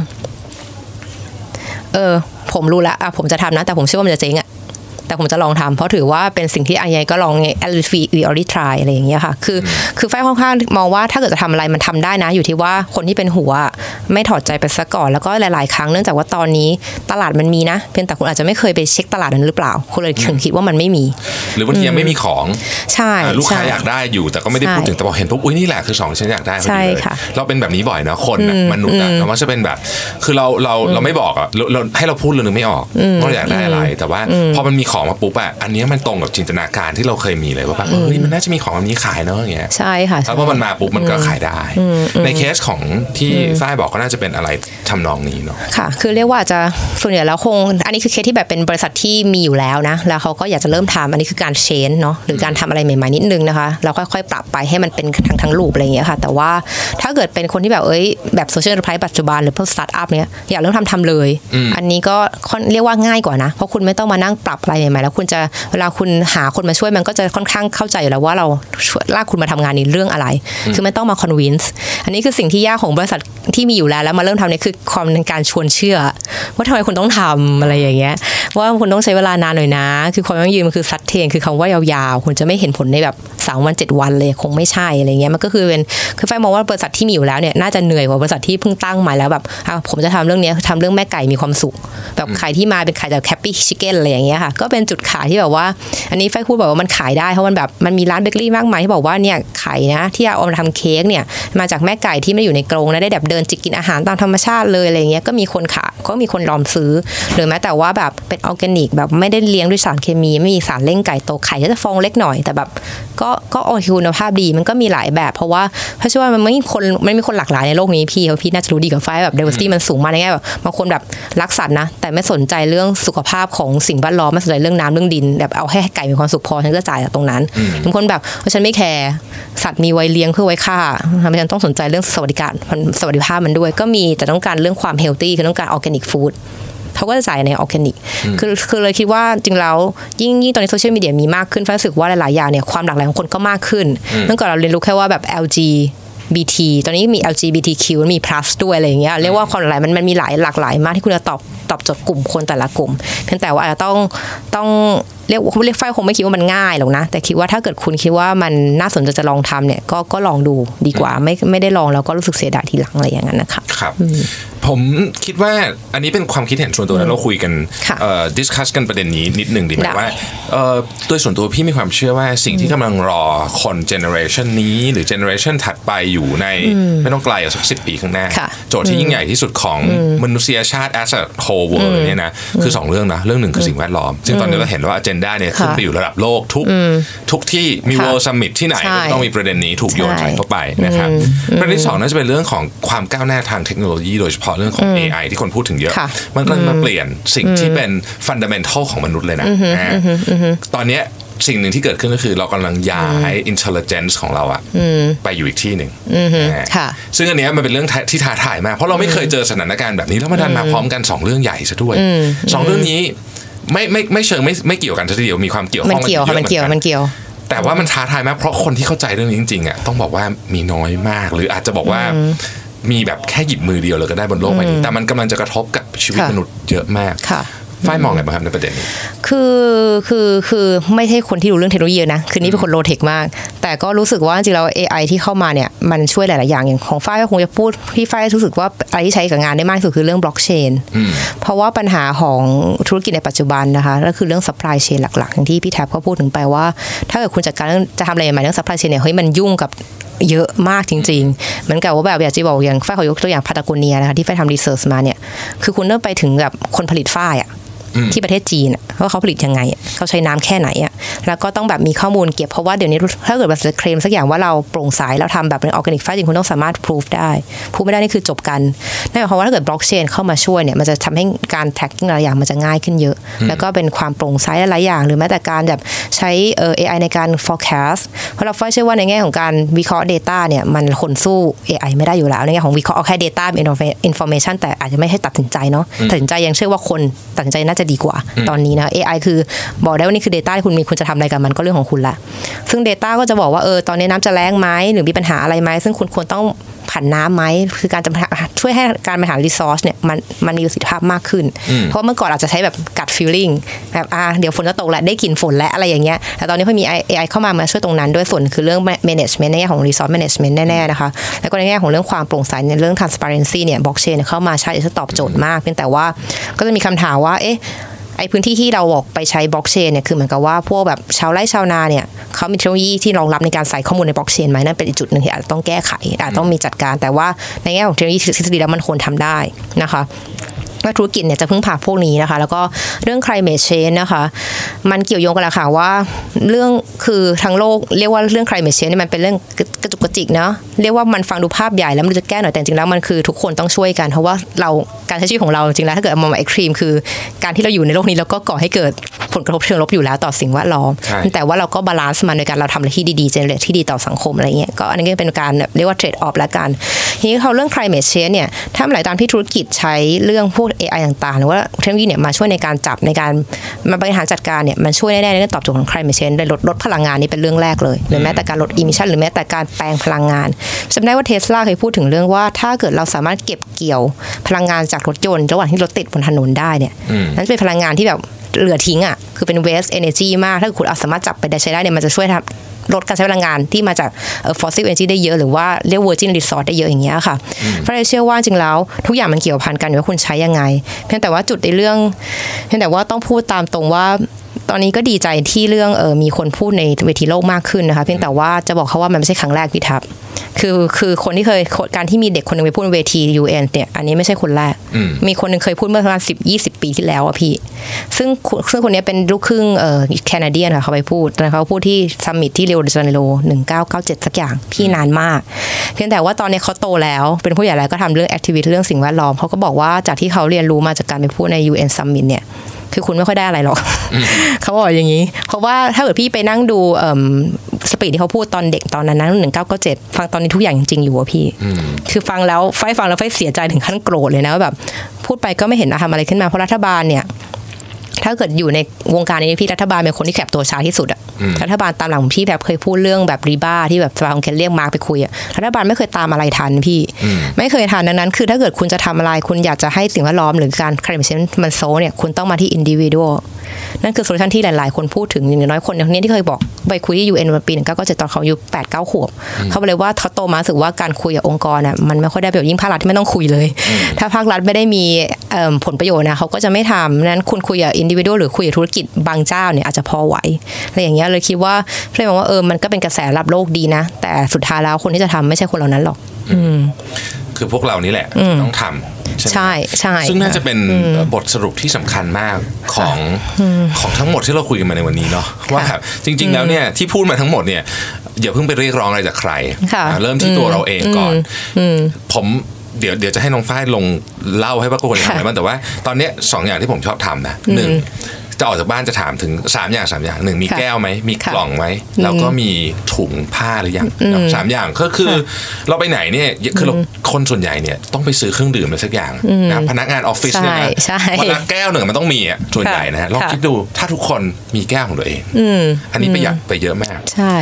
Speaker 3: เออ ผมรู้แล้วอะผมจะทำนะ แต่ผมเชื่อว่ามันจะเจ๊งอะ แต่ผมจะลองทำเพราะถือว่าเป็นสิ่งที่อันใหญ่ก็ลองไง at least we we already try อะไรอย่างเงี้ยค่ะ คือคือไฟค่อนข้างมองว่าถ้าเกิดจะทำอะไรมันทำได้นะ อยู่ที่ว่าคนที่เป็นหัวไม่ถอดใจไปซะก่อน แล้วก็หลาย ๆ ครั้งเนื่องจากว่าตอนนี้ตลาดมันมีนะ เพียงแต่คุณอาจจะไม่เคยไปเช็คตลาดนั้นหรือเปล่าคุณเลยถึงคิดว่ามันไม่มี
Speaker 2: หรือบางทียังไม่มีของ
Speaker 3: ใช่
Speaker 2: อ่าลูกค้า
Speaker 3: ใช่
Speaker 2: อยากได้อยู่แต่ก็ไม่ได้
Speaker 3: ใช่
Speaker 2: พูดถึงแต่พอเห็นปุ๊บอุ้ยนี่แหละคือสองที่ฉันอยากได้พอ
Speaker 3: ใช่
Speaker 2: ดีเลย
Speaker 3: ค่ะ
Speaker 2: เราเป็นแบบนี้บ่อยนะคนน่ะมนุษย์อะเรามักจะเป็นแบบ คือเราเราเราไม่บอกอะเราเราให้เราพูดเรานึกไม่ออกว่าเราอยากได้อะไร แต่ว่าพอมันมีของมาปุ๊บอะอันเนี้ยมันตรงกับจินตนาการที่เราเคยมีเลยว่าแบบเฮ้ยมันน่าจะมีของแบบนี้ขายเนอะอย่างเงี้ย
Speaker 3: ใช่ค่ะ
Speaker 2: แล้วพอมันมาปุ๊บมันก็ขายได้ ในเคสของที่ฝ้ายบอกก็น่าจะเป็นอะไรทำนองนี้เนาะ
Speaker 3: ค่ะ คือเรียกว่าอาจจะส่วนใหญ่แล้วคง อันนี้คือเคสที่แบบเป็นบริษัทที่มีอยู่แล้วนะ แล้วเขาก็อยากจะเริ่มทำอันนี้คือการเชนเนาะหรือการทำอะไรใหม่ๆนิดนึงนะคะเราค่อยๆปรับไปให้มันเป็นทั้งทั้งรูปอะไรอย่างเงี้ยค่ะ แต่ว่าถ้าเกิดเป็นคนที่แบบเอ้ยแบบโซเชียล r พ p ปัจจุบันหรือพวกสตาร์ทอัพเนี้ยอยากเริ่มทำทำเลย อันนี้ก็ค่อนเรียกว่าง่ายกว่านะเพราะคุณไม่ต้องมานั่งปรับอะไรใหม่ๆแล้วคุณจะเวลาคุณหาคนมาช่วยมันก็จะค่อนข้างเข้าใจอยู่แล้วว่าเราช่วยลากคุณมาทำงานในเรื่องอะไร คือไม่ต้องมาคอนวินส์อันนี้คือสิ่งที่ยากของบริษัทที่มีอยู่แล้วแล้วมาเริ่มทำเนี่ยคือความในการชวนเชื่อ ว่าทำไมคุณต้องทำอะไรอย่างเงี้ยว่าคุณต้องใช้เวลานานหน่อยนะ คือความยั่งยืนมันคือซัดเทนคือคำว่ายาวๆคุณจะไม่เห็นผลในแบบสามวันเจ็ดวันเลยคงไม่ใช่อะไรเงี้ยมันก็คือเป็นคือไฟมองว่าบริษัทที่มีอยู่แล้วเนี่ยน่าจะเหนื่อยกว่าบริษัทที่เพิ่งตั้งมาแล้วแบบอะผมจะทำเรื่องเนี้ยทำเรื่องแม่ไก่มีความสุข แบบไข่ที่มาเป็นไข่จาก happy chicken อะไรอย่างเงี้ยค่ะก็เป็นจุดขายที่แบบว่า อันนี้ไฟพูดแบบว่ามันขายได้เพราะมันแบบมันมีร้านเบเกอรี่มากมายที่บอกว่าเนี่ยไข่นะที่เอามาทำเค้กเนี่ยมาจากแม่ไก่ที่ไม่อยู่ในกรงนะได้แบบเดินจิกกินอาหารตามธรรมชาติเลยอะไรเงี้ยก็มีคนขายก็มีคนยอมซื้อ หรือแม้แต่ว่าแบบเป็นออร์แกนิกแบบไม่ได้เลี้ยงด้วยสารเคมีไม่มีสารเร่งไก่โตไข่ก็จะฟองเล็กหน่อยแต่แบบก็ก็โอเคคุณภาพดีมันก็มีหลายแบบ เพราะว่าเพราะช่ว่ามันไม่มีคนไม่มีคนหลากหลายในโลกนี้พี่เพี่น่าจะรู้ดีกับไฟแบบ diversity มันสูงมากในแง่แบบบางคนแบบรักสัตว์นะแต่ไม่สนใจเรื่องสุขภาพของสิ่งแวดล้อมไม่สนใจเรื่องน้ำเรื่องดิน แบบเอาให้ไก่มีความสุขพอฉันก็จ่ายจากตรงนั้นบางคนแบบว่าฉันไม่แคร์สัตว์มีไว้เลี้ยงเพื่อไว้ฆ่าทำให้ฉันต้องสนใจเรื่องสวัสดิการสวัสดิภาพมันด้วย ก็มีแต่ต้องการเรื่องความ healthy คือต้องการ organic food เขาก็จะจ่ายในออร์แกนิก คือคือเลยคิดว่าจริงแล้วยิ่งยิ่งตอนนี้โซเชียลมีเดียมีมากขึ้นฟ้ารู้สึกว่าหลาย ๆ อย่างเนี่ยความหลากหลายของคนก็มากขึ้นเมื่อก่อนเราเรียนรู้แค่ว่าแบบ LGBT ตอนนี้มี LGBTQ มี plus ด้วยอะไรอย่างเงี้ยเรียกว่าความหลากหลายมันมันมีหลายหลากหลายมากที่คุณจะตอบตอบโจทย์กลุ่มคนแต่ละกลุ่ม เพียงแต่ว่าอาจจะต้องต้องเรียกเรียกไฟคงไม่คิดว่ามันง่ายหรอกนะ แต่คิดว่าถ้าเกิดคุณคิดว่ามันน่าสนใจจะลองทำเนี่ยก็ก็ลองดูดีกว่าไม่ไม่ได้ลองแล้วก็รู้สึกเสียดายทีหลังอะไรอย่างนั้นนะคะ
Speaker 2: ครับผมคิดว่าอันนี้เป็นความคิดเห็นส่วนตัวนะเราคุยกัน
Speaker 3: ค่ะ
Speaker 2: เอ่อดิสคัสกันประเด็นนี้นิดหนึ่งดีไหม
Speaker 3: ได้
Speaker 2: ว่าเอ่อโดยส่วนตัวพี่มีความเชื่อว่าสิ่งที่กำลังรอคนเจเนอเรชันนี้ หรือเจเนอเรชันถัดไปอยู่ในไม่ต้องไกลอะสักสิบปีข้างหน้า
Speaker 3: ค่ะ
Speaker 2: โจทย์ที่ยิ่งใหญ่ที่สุดของมนุษยชาติ as a whole world เนี่ยนะคือสองเรื่องนะเรื่องหนึ่งคือสิ่งแวดล้อม ซึ่งตอนนี้เราเห็นว่า agenda เนี่ยขึ้น
Speaker 3: ค่ะ
Speaker 2: ไปอยู่ระดับโลกทุกทุกที่มี
Speaker 3: ค่ะ
Speaker 2: World Summit ที่ไหน
Speaker 3: ใช่
Speaker 2: ก็ต้องมีประเด็นนี้ถูกโยน
Speaker 3: ใช่
Speaker 2: ใส่เข้าไปนะครับประเด็นที่สองน่าจะเป็นเรื่องของความก้าวหน้าทางเทคโนโลยีโดยเฉพาะเรื่องของ AI ที่คนพูดถึงเยอะ
Speaker 3: ค่ะ
Speaker 2: มันกำลังมาเปลี่ยนสิ่งที่เป็นฟันดั m เ n นทัลของมนุษย์เลยนะอ่าตอนเนี้ย สิ่งหนึ่งที่เกิดขึ้นก็คือเรากำลังย้าย intelligence ของเราอะไปอยู่อีกที่หนึ่งอ่า
Speaker 3: ค่ะ
Speaker 2: ซึ่งอันเนี้ยมันเป็นเรื่องที่ท้าทายมาก เพราะเราไม่เคยเจอสถานการณ์แบบนี้แล้วมันดันมาพร้อมกันสองเรื่องใหญ่ซะด้วยสองเรื่องนี้ไม่ไม่ไม่เชิงไม่ไม่เกี่ยวกันทีเดียวมีความเกี่ยวข้
Speaker 3: มั
Speaker 2: อนง
Speaker 3: เกี่ยวค่ะมันเกี่ยว
Speaker 2: อะหอ
Speaker 3: มันเกี่ยว
Speaker 2: แต่ว่ามันท้าทายมากเพราะคนที่เข้าใจเรื่องนี้จริงๆอะต้องบอกว่ามีน้อยมาก หรืออาจจะบอกว่ามีแบบแค่หยิบมือเดียวเลยก็ได้บนโลกใบนี้แต่มันกำลังจะกระทบกับชีวิต
Speaker 3: ค่ะ
Speaker 2: มนุษย์เยอะมาก
Speaker 3: ค่ะ
Speaker 2: ฝ้ายมองไงบ้างครับในประเด็นนี้
Speaker 3: คือคือคือไม่ใช่คนที่รู้เรื่องเทคโนโลยีนะคือนี่เป็นคนโลเทคมาก แต่ก็รู้สึกว่าจริงๆแล้ว AI ที่เข้ามาเนี่ยมันช่วยหลาย ๆ อย่างอย่างของฝ้ายก็คงจะพูดที่ฝ้ายรู้สึกว่าอะไรที่ใช้กับงานได้มากที่สุดคือเรื่องบล็อกเชนเพราะว่าปัญหาของธุรกิจในปัจจุบันนะคะก็คือเรื่อง supply chain หลัก ๆ อย่างที่พี่แท็บก็พูดถึงไปว่า ถ้าเกิดคุณจัดการเรื่องจะทำอะไรใหม่ๆเรื่อง supply chain เนี่ยเฮ้ยมันยุ่งกับเยอะมากจริงๆ เหมือนกับว่าแบบอยากจะบอกอย่างฝ้ายขอยกตัวอย่างพาตาโกเนียนะคะที่ฝ้ายทำรีเสิร์ชมาเนี่ย คือคุณต้องไปถึงแบบคนผลิตฝ้ายอะ ที่ประเทศจีนอะว่าเขาผลิตยังไงอะเขาใช้น้ำแค่ไหนอะแล้วก็ต้องแบบมีข้อมูลเก็บเพราะว่าเดี๋ยวนี้ถ้าเกิดเราจะเคลมสักอย่างว่าเราโปร่งใสแล้วทำแบบเป็นออร์แกนิกฟ้าจริงคุณต้องสามารถพิสูจได้พูดไม่ได้นี่คือจบกันนั่นหมายความว่าถ้าเกิดบล็อกเชนเข้ามาช่วยเนี่ยมันจะทำให้การ tracking หลายอย่างมันจะง่ายขึ้นเยอะ แล้วก็เป็นความโปร่งใสหลายอย่าง หรือแม้แต่การแบบใช้เอ่อ AI ในการ forecast เพราะเราเชื่อว่าในแง่ของการวิเคราะห์ Data เนี่ยมันคนสู้ AI ไม่ได้อยู่แล้วในแง่ของวิเคราะห์เอาแค่ Data เป็น information แต่อาจจะไม่ให้ตัดสินใจเนาะตัดสินใจยังเชื่อว่าคนตัดสินใจน่าจะดีกว่าตอนนี้นะ AI คือบอกได้ว่านี่คือ Data ที่คุณมีคุณจะทำอะไรกับมันก็เรื่องของคุณละ ซึ่ง Data ก็จะบอกว่าเออตอนนี้น้ำจะแรงไหมหรือมีปัญหาอะไรไหมซึ่งคุณควรต้อง ผันน้ำไหมคือการจะช่วยให้การบริหาร resource เนี่ยมันมันมีประสิทธิภาพมากขึ้น เพราะเมื่อก่อนอาจจะใช้แบบกัด feeling แบบอ่าเดี๋ยวฝนจะตกแล้วได้กลิ่นฝนและอะไรอย่างเงี้ยแต่ตอนนี้พอมี AI เข้ามามาช่วยตรงนั้นด้วยส่วนคือเรื่อง management ในแง่ของ resource management แน่ๆนะคะแล้วก็ในแง่ของเรื่องความโปร่งใสในเรื่อง transparency เนี่ย blockchain เนี่ยเข้ามาใช้จะตอบโจทย์มากเพียงแต่ว่าก็จะมีคำถามว่าเอ๊ะ ไอพื้นที่ที่เราบอกไปใช้บล็อกเชนเนี่ยคือเหมือนกับว่าพวกแบบชาวไร่ชาวนาเนี่ยเขามีเทคโนโลยีที่รองรับในการใส่ข้อมูลในบล็อกเชนไหมนั่นเป็นอีกจุดหนึ่งที่อาจจะต้องแก้ไขอาจจะต้องมีจัดการ แต่ว่าในแง่ของเทคโนโลยีทฤษฎีแล้วมันควรทำได้นะคะ ว่าธุรกิจเนี่ยจะพึ่งพาพวกนี้นะคะ แล้วก็เรื่อง climate change นะคะ มันเกี่ยวโยงกันแหละค่ะว่าเรื่องคือทั้งโลกเรียกว่าเรื่อง climate change เนี่ยมันเป็นเรื่องกระจุกกระจิกเนาะเรียกว่ามันฟังดูภาพใหญ่แล้วมันจะแก้หน่อยแต่จริงๆแล้วมันคือทุกคนต้องช่วยกัน เพราะว่าเราการใช้ชีวิตของเราจริงๆแล้วถ้าเกิดเอามา extreme คือ การที่เราอยู่ในโลกนี้แล้วก็ก่อให้เกิดผลกระทบเชิงลบอยู่แล้วต่อสิ่งแวดล้อม
Speaker 2: ใช่
Speaker 3: แต่ว่าเราก็ balance มันโดยการเราทำอะไรที่ดีๆ generate ที่ดีต่อสังคมอะไรเงี้ยก็อันนี้ก็เป็นการแบบเรียกว่า trade-off ละกันทีนี้เขาเรื่อง climate change เนี่ยถ้าหลายตามที่ธุรกิจใช้เรื่องพวก AI ต่างๆ หรือว่าเทคโนโลยีเนี่ยมาช่วยในการจับในการมาบริหารจัดการเนี่ยมันช่วยแน่ๆในเรื่องตอบโจทย์ของ climate change โดยลดลดพลังงานนี่เป็นเรื่องแรกเลยหรือแม้แต่การลด emission หรือแม้แต่การแปลงพลังงานจำได้ว่าเทสลาเคยพูดถึงเรื่องว่า ถ้าเกิดเราสามารถเก็บเกี่ยวพลังงานจากรถยนต์ระหว่างที่รถติดบนถนนได้เนี่ยนั่นจะเป็นพลังงานที่แบบ เหลือทิ้งอะคือเป็น waste energy มาก ถ้าคุณเอาสามารถจับไปได้ใช้ได้เนี่ยมันจะช่วยทำลดการใช้พลังงานที่มาจากเอ่อ fossil energy ได้เยอะหรือว่าเรียก virgin resource ได้เยอะอย่างเงี้ยค่ะเพราะเราเชื่อว่าจริงแล้ว ทุกอย่างมันเกี่ยวพันกันอยู่ว่าคุณใช้ยังไง เพียงแต่ว่าจุดในเรื่องเพียงแต่ว่าต้องพูดตามตรงว่า ตอนนี้ก็ดีใจที่เรื่องเออมีคนพูดในเวทีโลกมากขึ้นนะคะเพียงแต่ว่าจะบอกเขาว่ามันไม่ใช่ครั้งแรกพี่ทับคือคือคนที่เคยการที่มีเด็กคนหนึ่งไปพูดในเวที UN เนี่ยอันนี้ไม่ใช่คนแรก มีคนหนึ่งเคยพูดเมื่อประมาณสิบยี่สิบปีที่แล้วอะพี่ ซึ่งซึ่งคนนี้เป็นลูกครึ่งเอ่อแคนาเดียนค่ะเขาไปพูดตอนนนเขาพูดที่ซัมมิตที่เรโอเดจาเนโรหนึ่งเก้าเก้าเจ็ดสักอย่างพี่นานมาก เพียงแต่ว่าตอนนี้เขาโตแล้วเป็นผู้ใหญ่แล้วก็ทำเรื่องแอคทิวิตเรื่องสิ่งแวดล้อมเขาก็บอกว่าจากที่เขาเรียนรู้มาจากการไปพูดใน UN Summit เนี่ย คือคุณไม่ค่อยได้อะไรหรอกเขาบอกอย่างนี้ เพราะว่าถ้าเกิดพี่ไปนั่งดูสปีดที่เขาพูดตอนเด็กตอนนั้นนะหนึ่งเก้าก็เจ็ดฟังตอนนี้ทุกอย่างจริงๆอยู่อะพี่ คือฟังแล้วไฟฟังแล้วไฟเสียใจถึงขั้นโกรธเลยนะว่าแบบพูดไปก็ไม่เห็นทำอะไรขึ้นมาเพราะรัฐบาลเนี่ย ถ้าเกิดอยู่ในวงการนี้พี่รัฐบาลเป็นคนที่ปรับตัวช้าที่สุดอะรัฐบาลตามหลังพี่แบบเคยพูดเรื่องแบบ Libra ที่แบบสภาคองเกรสเรียกมาร์กไปคุยอะรัฐบาลไม่เคยตามอะไรทันพี่ ไม่เคยทันดังนั้น คือถ้าเกิดคุณจะทำอะไรคุณอยากจะให้สิ่งแวดล้อมหรือการ climate change มันโซเนี่ยคุณต้องมาที่ individual นั่นคือ solution ที่หลาย ๆ คนพูดถึงอย่างน้อยคนอย่างนี้ที่เคยบอกไปคุยที่ UN มาปีหนึ่งก็จะตอนเขาอายุแปดเก้าขวบเขาบอกเลยว่าเขาโตมารู้สึกว่าการคุยกับองค์กรน่ะมันไม่ค่อยได้ประโยชน์ยิ่งภาครัฐที่ไม่ต้องคุยเลย ถ้าภาครัฐไม่ได้มีเอิ่มผลประโยชน์นะเขาก็จะไม่ทำนั้นคุณคุยกับอินดิวิ u a l หรือคุยกับธุรกิจบางเจ้าเนี่ยอาจจะพอไหวอะไรอย่างเงี้ยเลยคิดว่าเลยมองว่าเออมันก็เป็นกระแสรับโลกดีนะ แต่สุดท้ายแล้วคนที่จะทำไม่ใช่คนเหล่านั้นหรอก
Speaker 2: คือพวกเรานี่แหละต้องทำใช่ไหม
Speaker 3: ใช่ใช่
Speaker 2: ซึ่งน่าจะเป็นบทสรุปที่สำคัญมากของของทั้งหมดที่เราคุยกันมาในวันนี้เนาะว่าแบบจริง ๆ แล้วเนี่ยที่พูดมาทั้งหมดเนี่ยอย่าเพิ่งไปเรียกร้องอะไรจากใคร
Speaker 3: ค่ะ
Speaker 2: อะเริ่มที่ตัวเราเองก่อนผม เดี๋ยวเดี๋ยวจะให้น้องฝ้ายลงเล่าให้ว่าควรทำอะไรบ้างแต่ว่า ตอนเนี้ยสองอย่างที่ผมชอบทำนะหนึ่งจะออกจากบ้านจะถามถึงสามอย่างสามอย่างหนึ่งมี
Speaker 3: ค่ะ
Speaker 2: แก้วไหมมี
Speaker 3: ค่ะ
Speaker 2: กล่องไหมแล้วก็มีถุงผ้าหรือยังสามอย่างก็คือ เราไปไหนเนี่ยคือเราคนส่วนใหญ่เนี่ยต้องไปซื้อเครื่องดื่มอะไรสักอย่างนะพนักงานออฟฟิศเนี่ยนะ
Speaker 3: ใช่ใช่
Speaker 2: วันละแก้วหนึ่งมันต้องมีอะส่วนใหญ่นะฮะลอง
Speaker 3: ค่ะ
Speaker 2: คิดดูถ้าทุกคนมีแก้วของตัวเองอันนี้ประหยัดไปเยอะมาก
Speaker 3: ใช่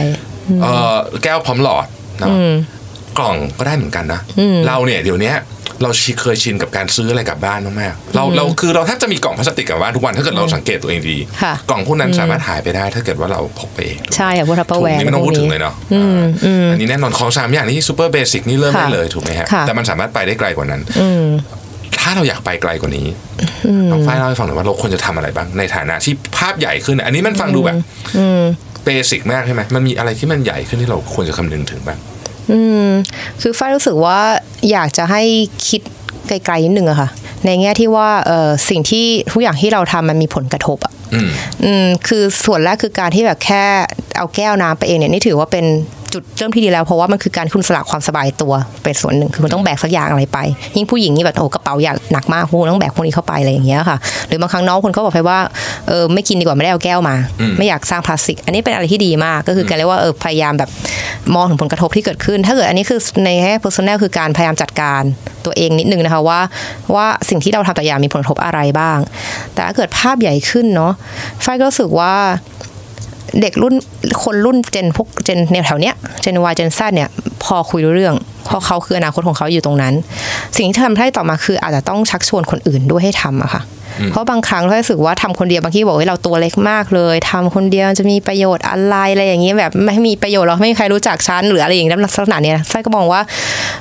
Speaker 2: เออแก้วพร้อมหลอดเนาะ กล่องก็ได้เหมือนกันนะ เราเนี่ยเดี๋ยวเนี้ยเราชิเคยชินกับการซื้ออะไรกลับบ้านมากๆเราเราคือเราแทบจะมีกล่องพลาสติกกลับบ้านทุกวันถ้าเกิดเราสังเกตตัวเองดี
Speaker 3: ค่ะ
Speaker 2: กล่องพวกนั้นสามารถหายไปได้ ถ้าเกิดว่าเราพกไปเอง
Speaker 3: ใช่อะพวก Tupperware
Speaker 2: นี่ไม่ต้องพูดถึงเลยเนาะอันนี้แน่นอนของสามอย่างนี้ super basic นี่เริ่ม
Speaker 3: ค่ะ
Speaker 2: ได้เลยถูกไหมฮะ
Speaker 3: ค่ะ
Speaker 2: แต่มันสามารถไปได้ไกลกว่านั้นถ้าเราอยากไปไกลกว่านี้น้องฝ้ายเล่าให้ฟังหน่อยว่าเราควรจะทำอะไรบ้างในฐานะที่ภาพใหญ่ขึ้น อันนี้มันฟังดูแบบเบสิกมากใช่ไหมมันมีอะไรที่มันใหญ่ขึ้นที่เราควรจะคำนึงถึงบ้าง
Speaker 3: อืมคือฝ้ายรู้สึกว่าอยากจะให้คิดไกลๆนิดนึงอะค่ะ ในแง่ที่ว่าเออสิ่งที่ทุกอย่างที่เราทำมันมีผลกระทบอะ
Speaker 2: อืม
Speaker 3: อืมคือส่วนแรกคือการที่แบบแค่เอาแก้วน้ำไปเองเนี่ยนี่ถือว่าเป็น จุดเริ่มที่ดีแล้วเพราะว่ามันคือการที่คุณสละความสบายตัวเป็นส่วนหนึ่งคือคุณต้องแบกสักอย่างอะไรไป ยิ่งผู้หญิงนี่แบบโอ้กระเป๋าอยากหนักมากคุณต้องแบกพวกนี้เข้าไปอะไรอย่างเงี้ยค่ะ หรือบางครั้งน้องคนก็บอกไปว่าเออไม่กินดีกว่าไม่ได้เอาแก้วมา ไม่อยากสร้างพลาสติก อันนี้เป็นอะไรที่ดีมากก็คือการเรียกว่าเออพยายามแบบมองถึงผลกระทบที่เกิดขึ้น ถ้าเกิดอันนี้คือในแง่ personal คือการพยายามจัดการตัวเองนิดนึงนะคะว่าว่าสิ่งที่เราทำแต่ละอย่างมีผลกระทบอะไรบ้าง แต่ถ้าเกิดภาพใหญ่ขึ้นเนาะฝ้ายก็รู้สึกว่า เด็กรุ่นคนรุ่นเจนพวกเจนแนวแถวเนี้ยเจนวายเจนซเนี่ย พอคุยรู้เรื่องเพราะเขาคืออนาคตของเขาอยู่ตรงนั้น สิ่งที่ทำให้ต่อมาคืออาจจะต้องชักชวนคนอื่นด้วยให้ทำอะค่ะ เพราะบางครั้งเรารู้สึกว่าทำคนเดียวบางทีบอกว่าเราตัวเล็กมากเลยทำคนเดียวจะมีประโยชน์อะไรอะไรอย่างนี้ยแบบไม่มีประโยชน์เราไม่มีใครรู้จักฉันหรืออะไรอย่างนี้ลักษณะเนี้ยไฟก็มองว่า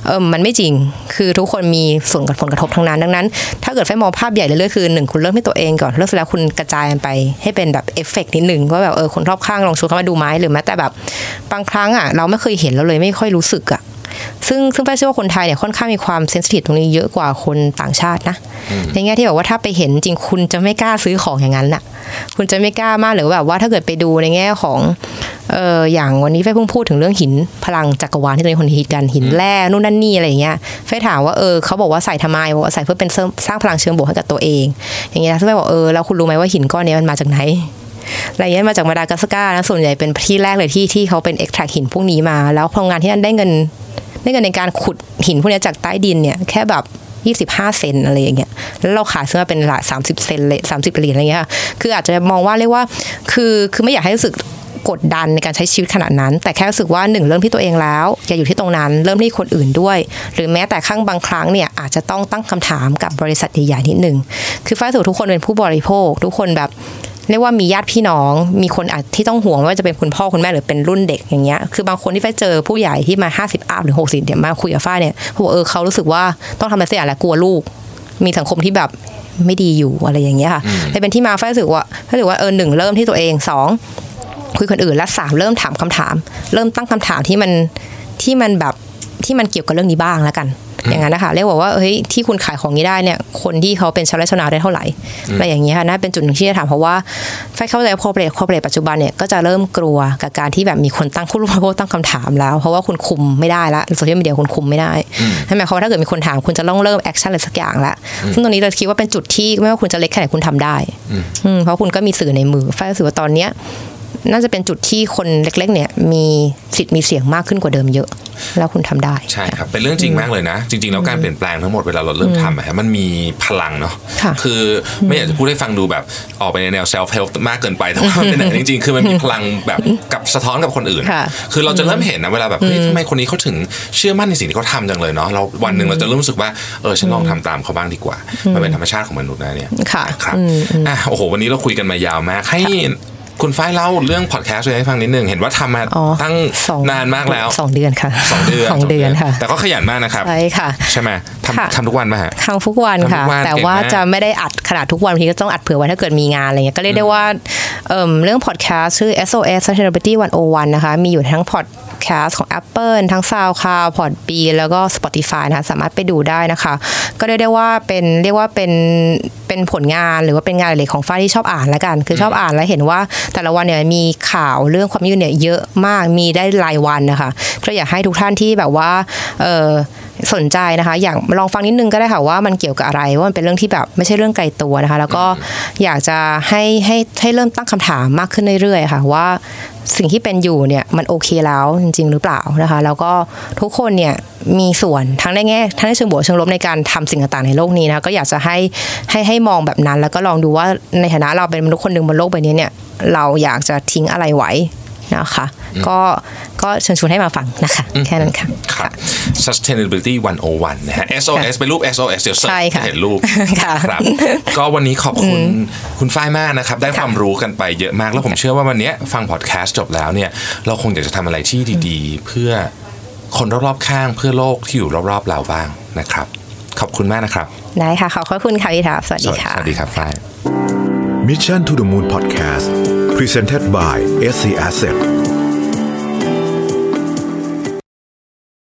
Speaker 3: เออมันไม่จริงคือทุกคนมีส่วนกับผลกระทบทั้งนั้น ดังนั้น ถ้าเกิดไฟมองภาพใหญ่เลยๆคือหนึ่งคุณเริ่มที่ตัวเองก่อนเริ่มเสร็จแล้วคุณกระจายไปให้เป็นแบบเอฟเฟกต์นิดหนึ่งว่าแบบเออคนรอบข้างลองชวนเขามาดูไหมหรือแม้แต่แบบบางครั้งอะเราไม่เคยเห็นเราเลยไม่ค่อยรู้สึกอะ ซึ่งซึ่งแป้เชื่อว่าคนไทยเนี่ยค่อนข้างมีความ sensitive ตรงนี้เยอะกว่าคนต่างชาตินะในแง่ที่แบบว่าถ้าไปเห็นจริงคุณจะไม่กล้าซื้อของอย่างนั้นน่ะ คุณจะไม่กล้ามากหรือแบบว่าถ้าเกิดไปดูในแง่ของเอออย่างวันนี้ไฟเพิ่งพูดถึงเรื่องหินพลังจักรวาลที่ตอนนี้คนฮิตกันหินแร่นู่นนั่นนี่อะไรอย่างเงี้ยไฟถามว่าเออเขาบอกว่าใส่ทำไมบอกว่าใส่เพื่อเป็นเสริมสร้างพลังเชิงบวกให้กับตัวเอง อย่างเงี้ยนะซึ่งไฟบอกเออแล้วคุณรู้ไหมว่าหินก้อนเนี้ยมันมาจากไหนอะไรเงี้ยมาจากมาดากัสการ์นะส่วนใหญ่เป็นที่แรกเลยที่ที่เขาเป็นเอ็กแทรหินพวกนี้มา แล้วโรงงานที่นั่นได้เงิน ได้เงินในการขุดหินพวกนี้จากใต้ดินเนี่ยแค่แบบ25 เซนอะไรอย่างเงี้ย แล้วเราขายซื้อมาเป็นหลาย30 เซนเลย30เหรียญอะไรเงี้ยค่ะคืออาจจะมองว่าเรียกว่า คือ คือไม่อยากให้รู้สึกกดดันในการใช้ชีวิตขนาดนั้น แต่แค่รู้สึกว่าหนึ่งเริ่มที่ตัวเองแล้ว อย่าอยู่ที่ตรงนั้น เริ่มที่คนอื่นด้วย หรือแม้แต่ข้างบางครั้งเนี่ยอาจจะต้องตั้งคำถามกับบริษัทใหญ่ๆนิดนึง คือฝ้ายสูทุกคนเป็นผู้บริโภค ทุกคนแบบ เรียกว่ามีญาติพี่น้อง มีคนอาจที่ต้องห่วงไม่ว่าจะเป็นคุณพ่อคุณแม่หรือเป็นรุ่นเด็กอย่างเงี้ยคือบางคนที่ไฟเจอผู้ใหญ่ที่มา 50อัพหรือ 60เนี่ยมาคุยกับฝ้ายเนี่ยเขาบอกเออเขารู้สึกว่าต้องทำอะไรสักอย่างแหละกลัวลูก มีสังคมที่แบบไม่ดีอยู่อะไรอย่างเงี้ยค่ะเลยเป็นที่มาฝ้ายรู้สึกว่าฝ้ายรู้สึกว่าเออหนึ่งเริ่มที่ตัวเองสองคุยคนอื่นและสามเริ่มถามคำถาม เริ่มตั้งคำถามที่มันที่มันแบบที่มันเกี่ยวกับเรื่องนี้บ้างแล้วกัน อย่างนั้นนะคะเรียกว่าว่าเฮ้ยที่คุณขายของนี้ได้เนี่ยคนที่เขาเป็นชาวไร่ชาวนาได้เท่าไหร่อะไรอย่างเงี้ยค่ะน่าเป็นจุดหนึ่งที่จะถามเพราะว่าไฟเข้าใจ corporate corporate ปัจจุบันเนี่ยก็จะเริ่มกลัวกับการที่แบบมีคนตั้งผู้รู้ผู้ตั้งคำถามแล้ว เพราะว่าคุณคุมไม่ได้ละโซเชียลมีเดียคุณคุมไม่ได้นั่นหมายความว่าถ้าเกิดมีคนถามคุณจะต้องเริ่ม action อะไรสักอย่างละซึ่งตรงนี้เราคิดว่าเป็นจุดที่ไม่ว่าคุณจะเล็กแค่ไหนคุณทำได้อืมเพราะคุณก็มีสื่อในมือไฟรู้สึกว่าตอนเนี้ย น่าจะเป็นจุดที่คนเล็กๆ เนี่ยมีสิทธิ์มีเสียงมากขึ้นกว่าเดิมเยอะ แล้วคุณทำได้
Speaker 2: ใช่ครับ เป็นเรื่องจริงมากเลยนะ จริง ๆ แล้วการเปลี่ยนแปลงทั้งหมดเวลาเราเริ่มทำอะฮะมันมีพลังเนาะ
Speaker 3: ค่ะ
Speaker 2: คือไม่อยากจะพูดให้ฟังดูแบบออกไปในแนว self help มากเกินไปแต่ว่ามันเป็นอย่างนั้นจริง ๆ คือมันมีพลังแบบกับสะท้อนกับคนอื่น
Speaker 3: ค่ะ
Speaker 2: คือเราจะเริ่มเห็นนะเวลาแบบเฮ้ยทำไมคนนี้เขาถึงเชื่อมั่นในสิ่งที่เขาทำจังเลยเนาะเราวันหนึ่งเราจะเริ่มรู้สึกว่าเออฉันลองทำตามเขาบ้างดีกว่ามันเป็นธรรมชาติของมนุษย์นะเนี่ย
Speaker 3: ค่ะ
Speaker 2: ครับอะโอ้โหวันนี้เราคุยกันมายาวมากให้ คุณฝ้ายเล่าเรื่องพอดแคสต์ให้ฟังนิดนึงเห็นว่าทำมา
Speaker 3: อ๋อ
Speaker 2: ตั้ง
Speaker 3: สอง
Speaker 2: นานมากแล้ว
Speaker 3: สองเดือนค่ะ
Speaker 2: สองเดือน
Speaker 3: สองเดือนค่ะ
Speaker 2: แต่ก็ขยันมากนะครับ
Speaker 3: ใช่ค่ะ
Speaker 2: ใช่ไหม
Speaker 3: ค่ะ
Speaker 2: ทำทำทุกวันไหมฮะ
Speaker 3: ทำทุกวัน
Speaker 2: ทำทุ
Speaker 3: ค่ะ
Speaker 2: กวัน
Speaker 3: แต่
Speaker 2: เก่ง
Speaker 3: ว่ามา
Speaker 2: ก
Speaker 3: จะไม่ได้อัดขนาดทุกวันบางทีก็ต้องอัดเผื่อไว้ถ้าเกิดมีงานอะไรเงี้ยก็เรียกได้ว่าเอิ่มเรื่องพอดแคสต์ชื่อ SOS Sustainability 101 นะคะ มีอยู่ทั้งพอดแคสต์ของ Apple ทั้ง SoundCloud Podbean แล้วก็ Spotify นะคะสามารถไปดูได้นะคะ ก็เรียกได้ว่าเป็นเรียกว่าเป็นเป็นผลงานหรือว่าเป็นงานอะไรของฝ้ายที่ชอบอ่านแล้วกัน คือชอบอ่านแล้วเห็นว่าแต่ละวันเนี่ยมีข่าวเรื่องความยืนเนี่ยเยอะมากมีได้รายวันนะคะก็อยากให้ทุกท่านที่แบบว่าสนใจนะคะ อยากลองฟังนิดนึงก็ได้ค่ะว่ามันเกี่ยวกับอะไรว่ามันเป็นเรื่องที่แบบไม่ใช่เรื่องไกลตัวนะคะ แล้วก็อยากจะให้ให้ให้เริ่มตั้งคำถามมากขึ้นเรื่อยๆค่ะ ว่าสิ่งที่เป็นอยู่เนี่ยมันโอเคแล้วจริง ๆ หรือเปล่านะคะ แล้วก็ทุกคนเนี่ยมีส่วนทั้งในแง่ทั้งในเชิงบวกเชิงลบในการทำสิ่งต่างๆในโลกนี้นะคะก็อยากจะให้ให้ให้มองแบบนั้น แล้วก็ลองดูว่าในฐานะเราเป็นมนุษย์คนหนึ่งบนโลกใบนี้เนี่ย เราอยากจะทิ้งอะไรไว้นะคะก็ก็เชิญชวนให้มาฟังนะคะ แค่นั้นค่ะ
Speaker 2: ครับ sustainability 101 นะฮะ SOS เป็นรูป SOS เดี๋ยวเสิร์ช
Speaker 3: ใช่ค่ะ
Speaker 2: จะเห็นรูป
Speaker 3: ค่ะ
Speaker 2: ครับก็วันนี้ขอบคุณคุณฝ้ายมากนะครับ ได้ความรู้กันไปเยอะมาก แล้วผมเชื่อว่าวันเนี้ยฟังพอดแคสต์จบแล้วเนี่ย เราคงอยากจะทำอะไรที่ดีๆ เพื่อคนรอบๆข้างเพื่อโลกที่อยู่รอบๆเราบ้างนะครับ ขอบคุณมากนะครับ
Speaker 3: ได้ค่ะ ขอบพระคุณค่ะพี่ถาสวัส
Speaker 2: ส
Speaker 3: ดี
Speaker 2: วัส
Speaker 3: ค่ะ
Speaker 2: สวัสดีครับฝ้าย
Speaker 1: Mission to the Moon Podcast Presented by SC Asset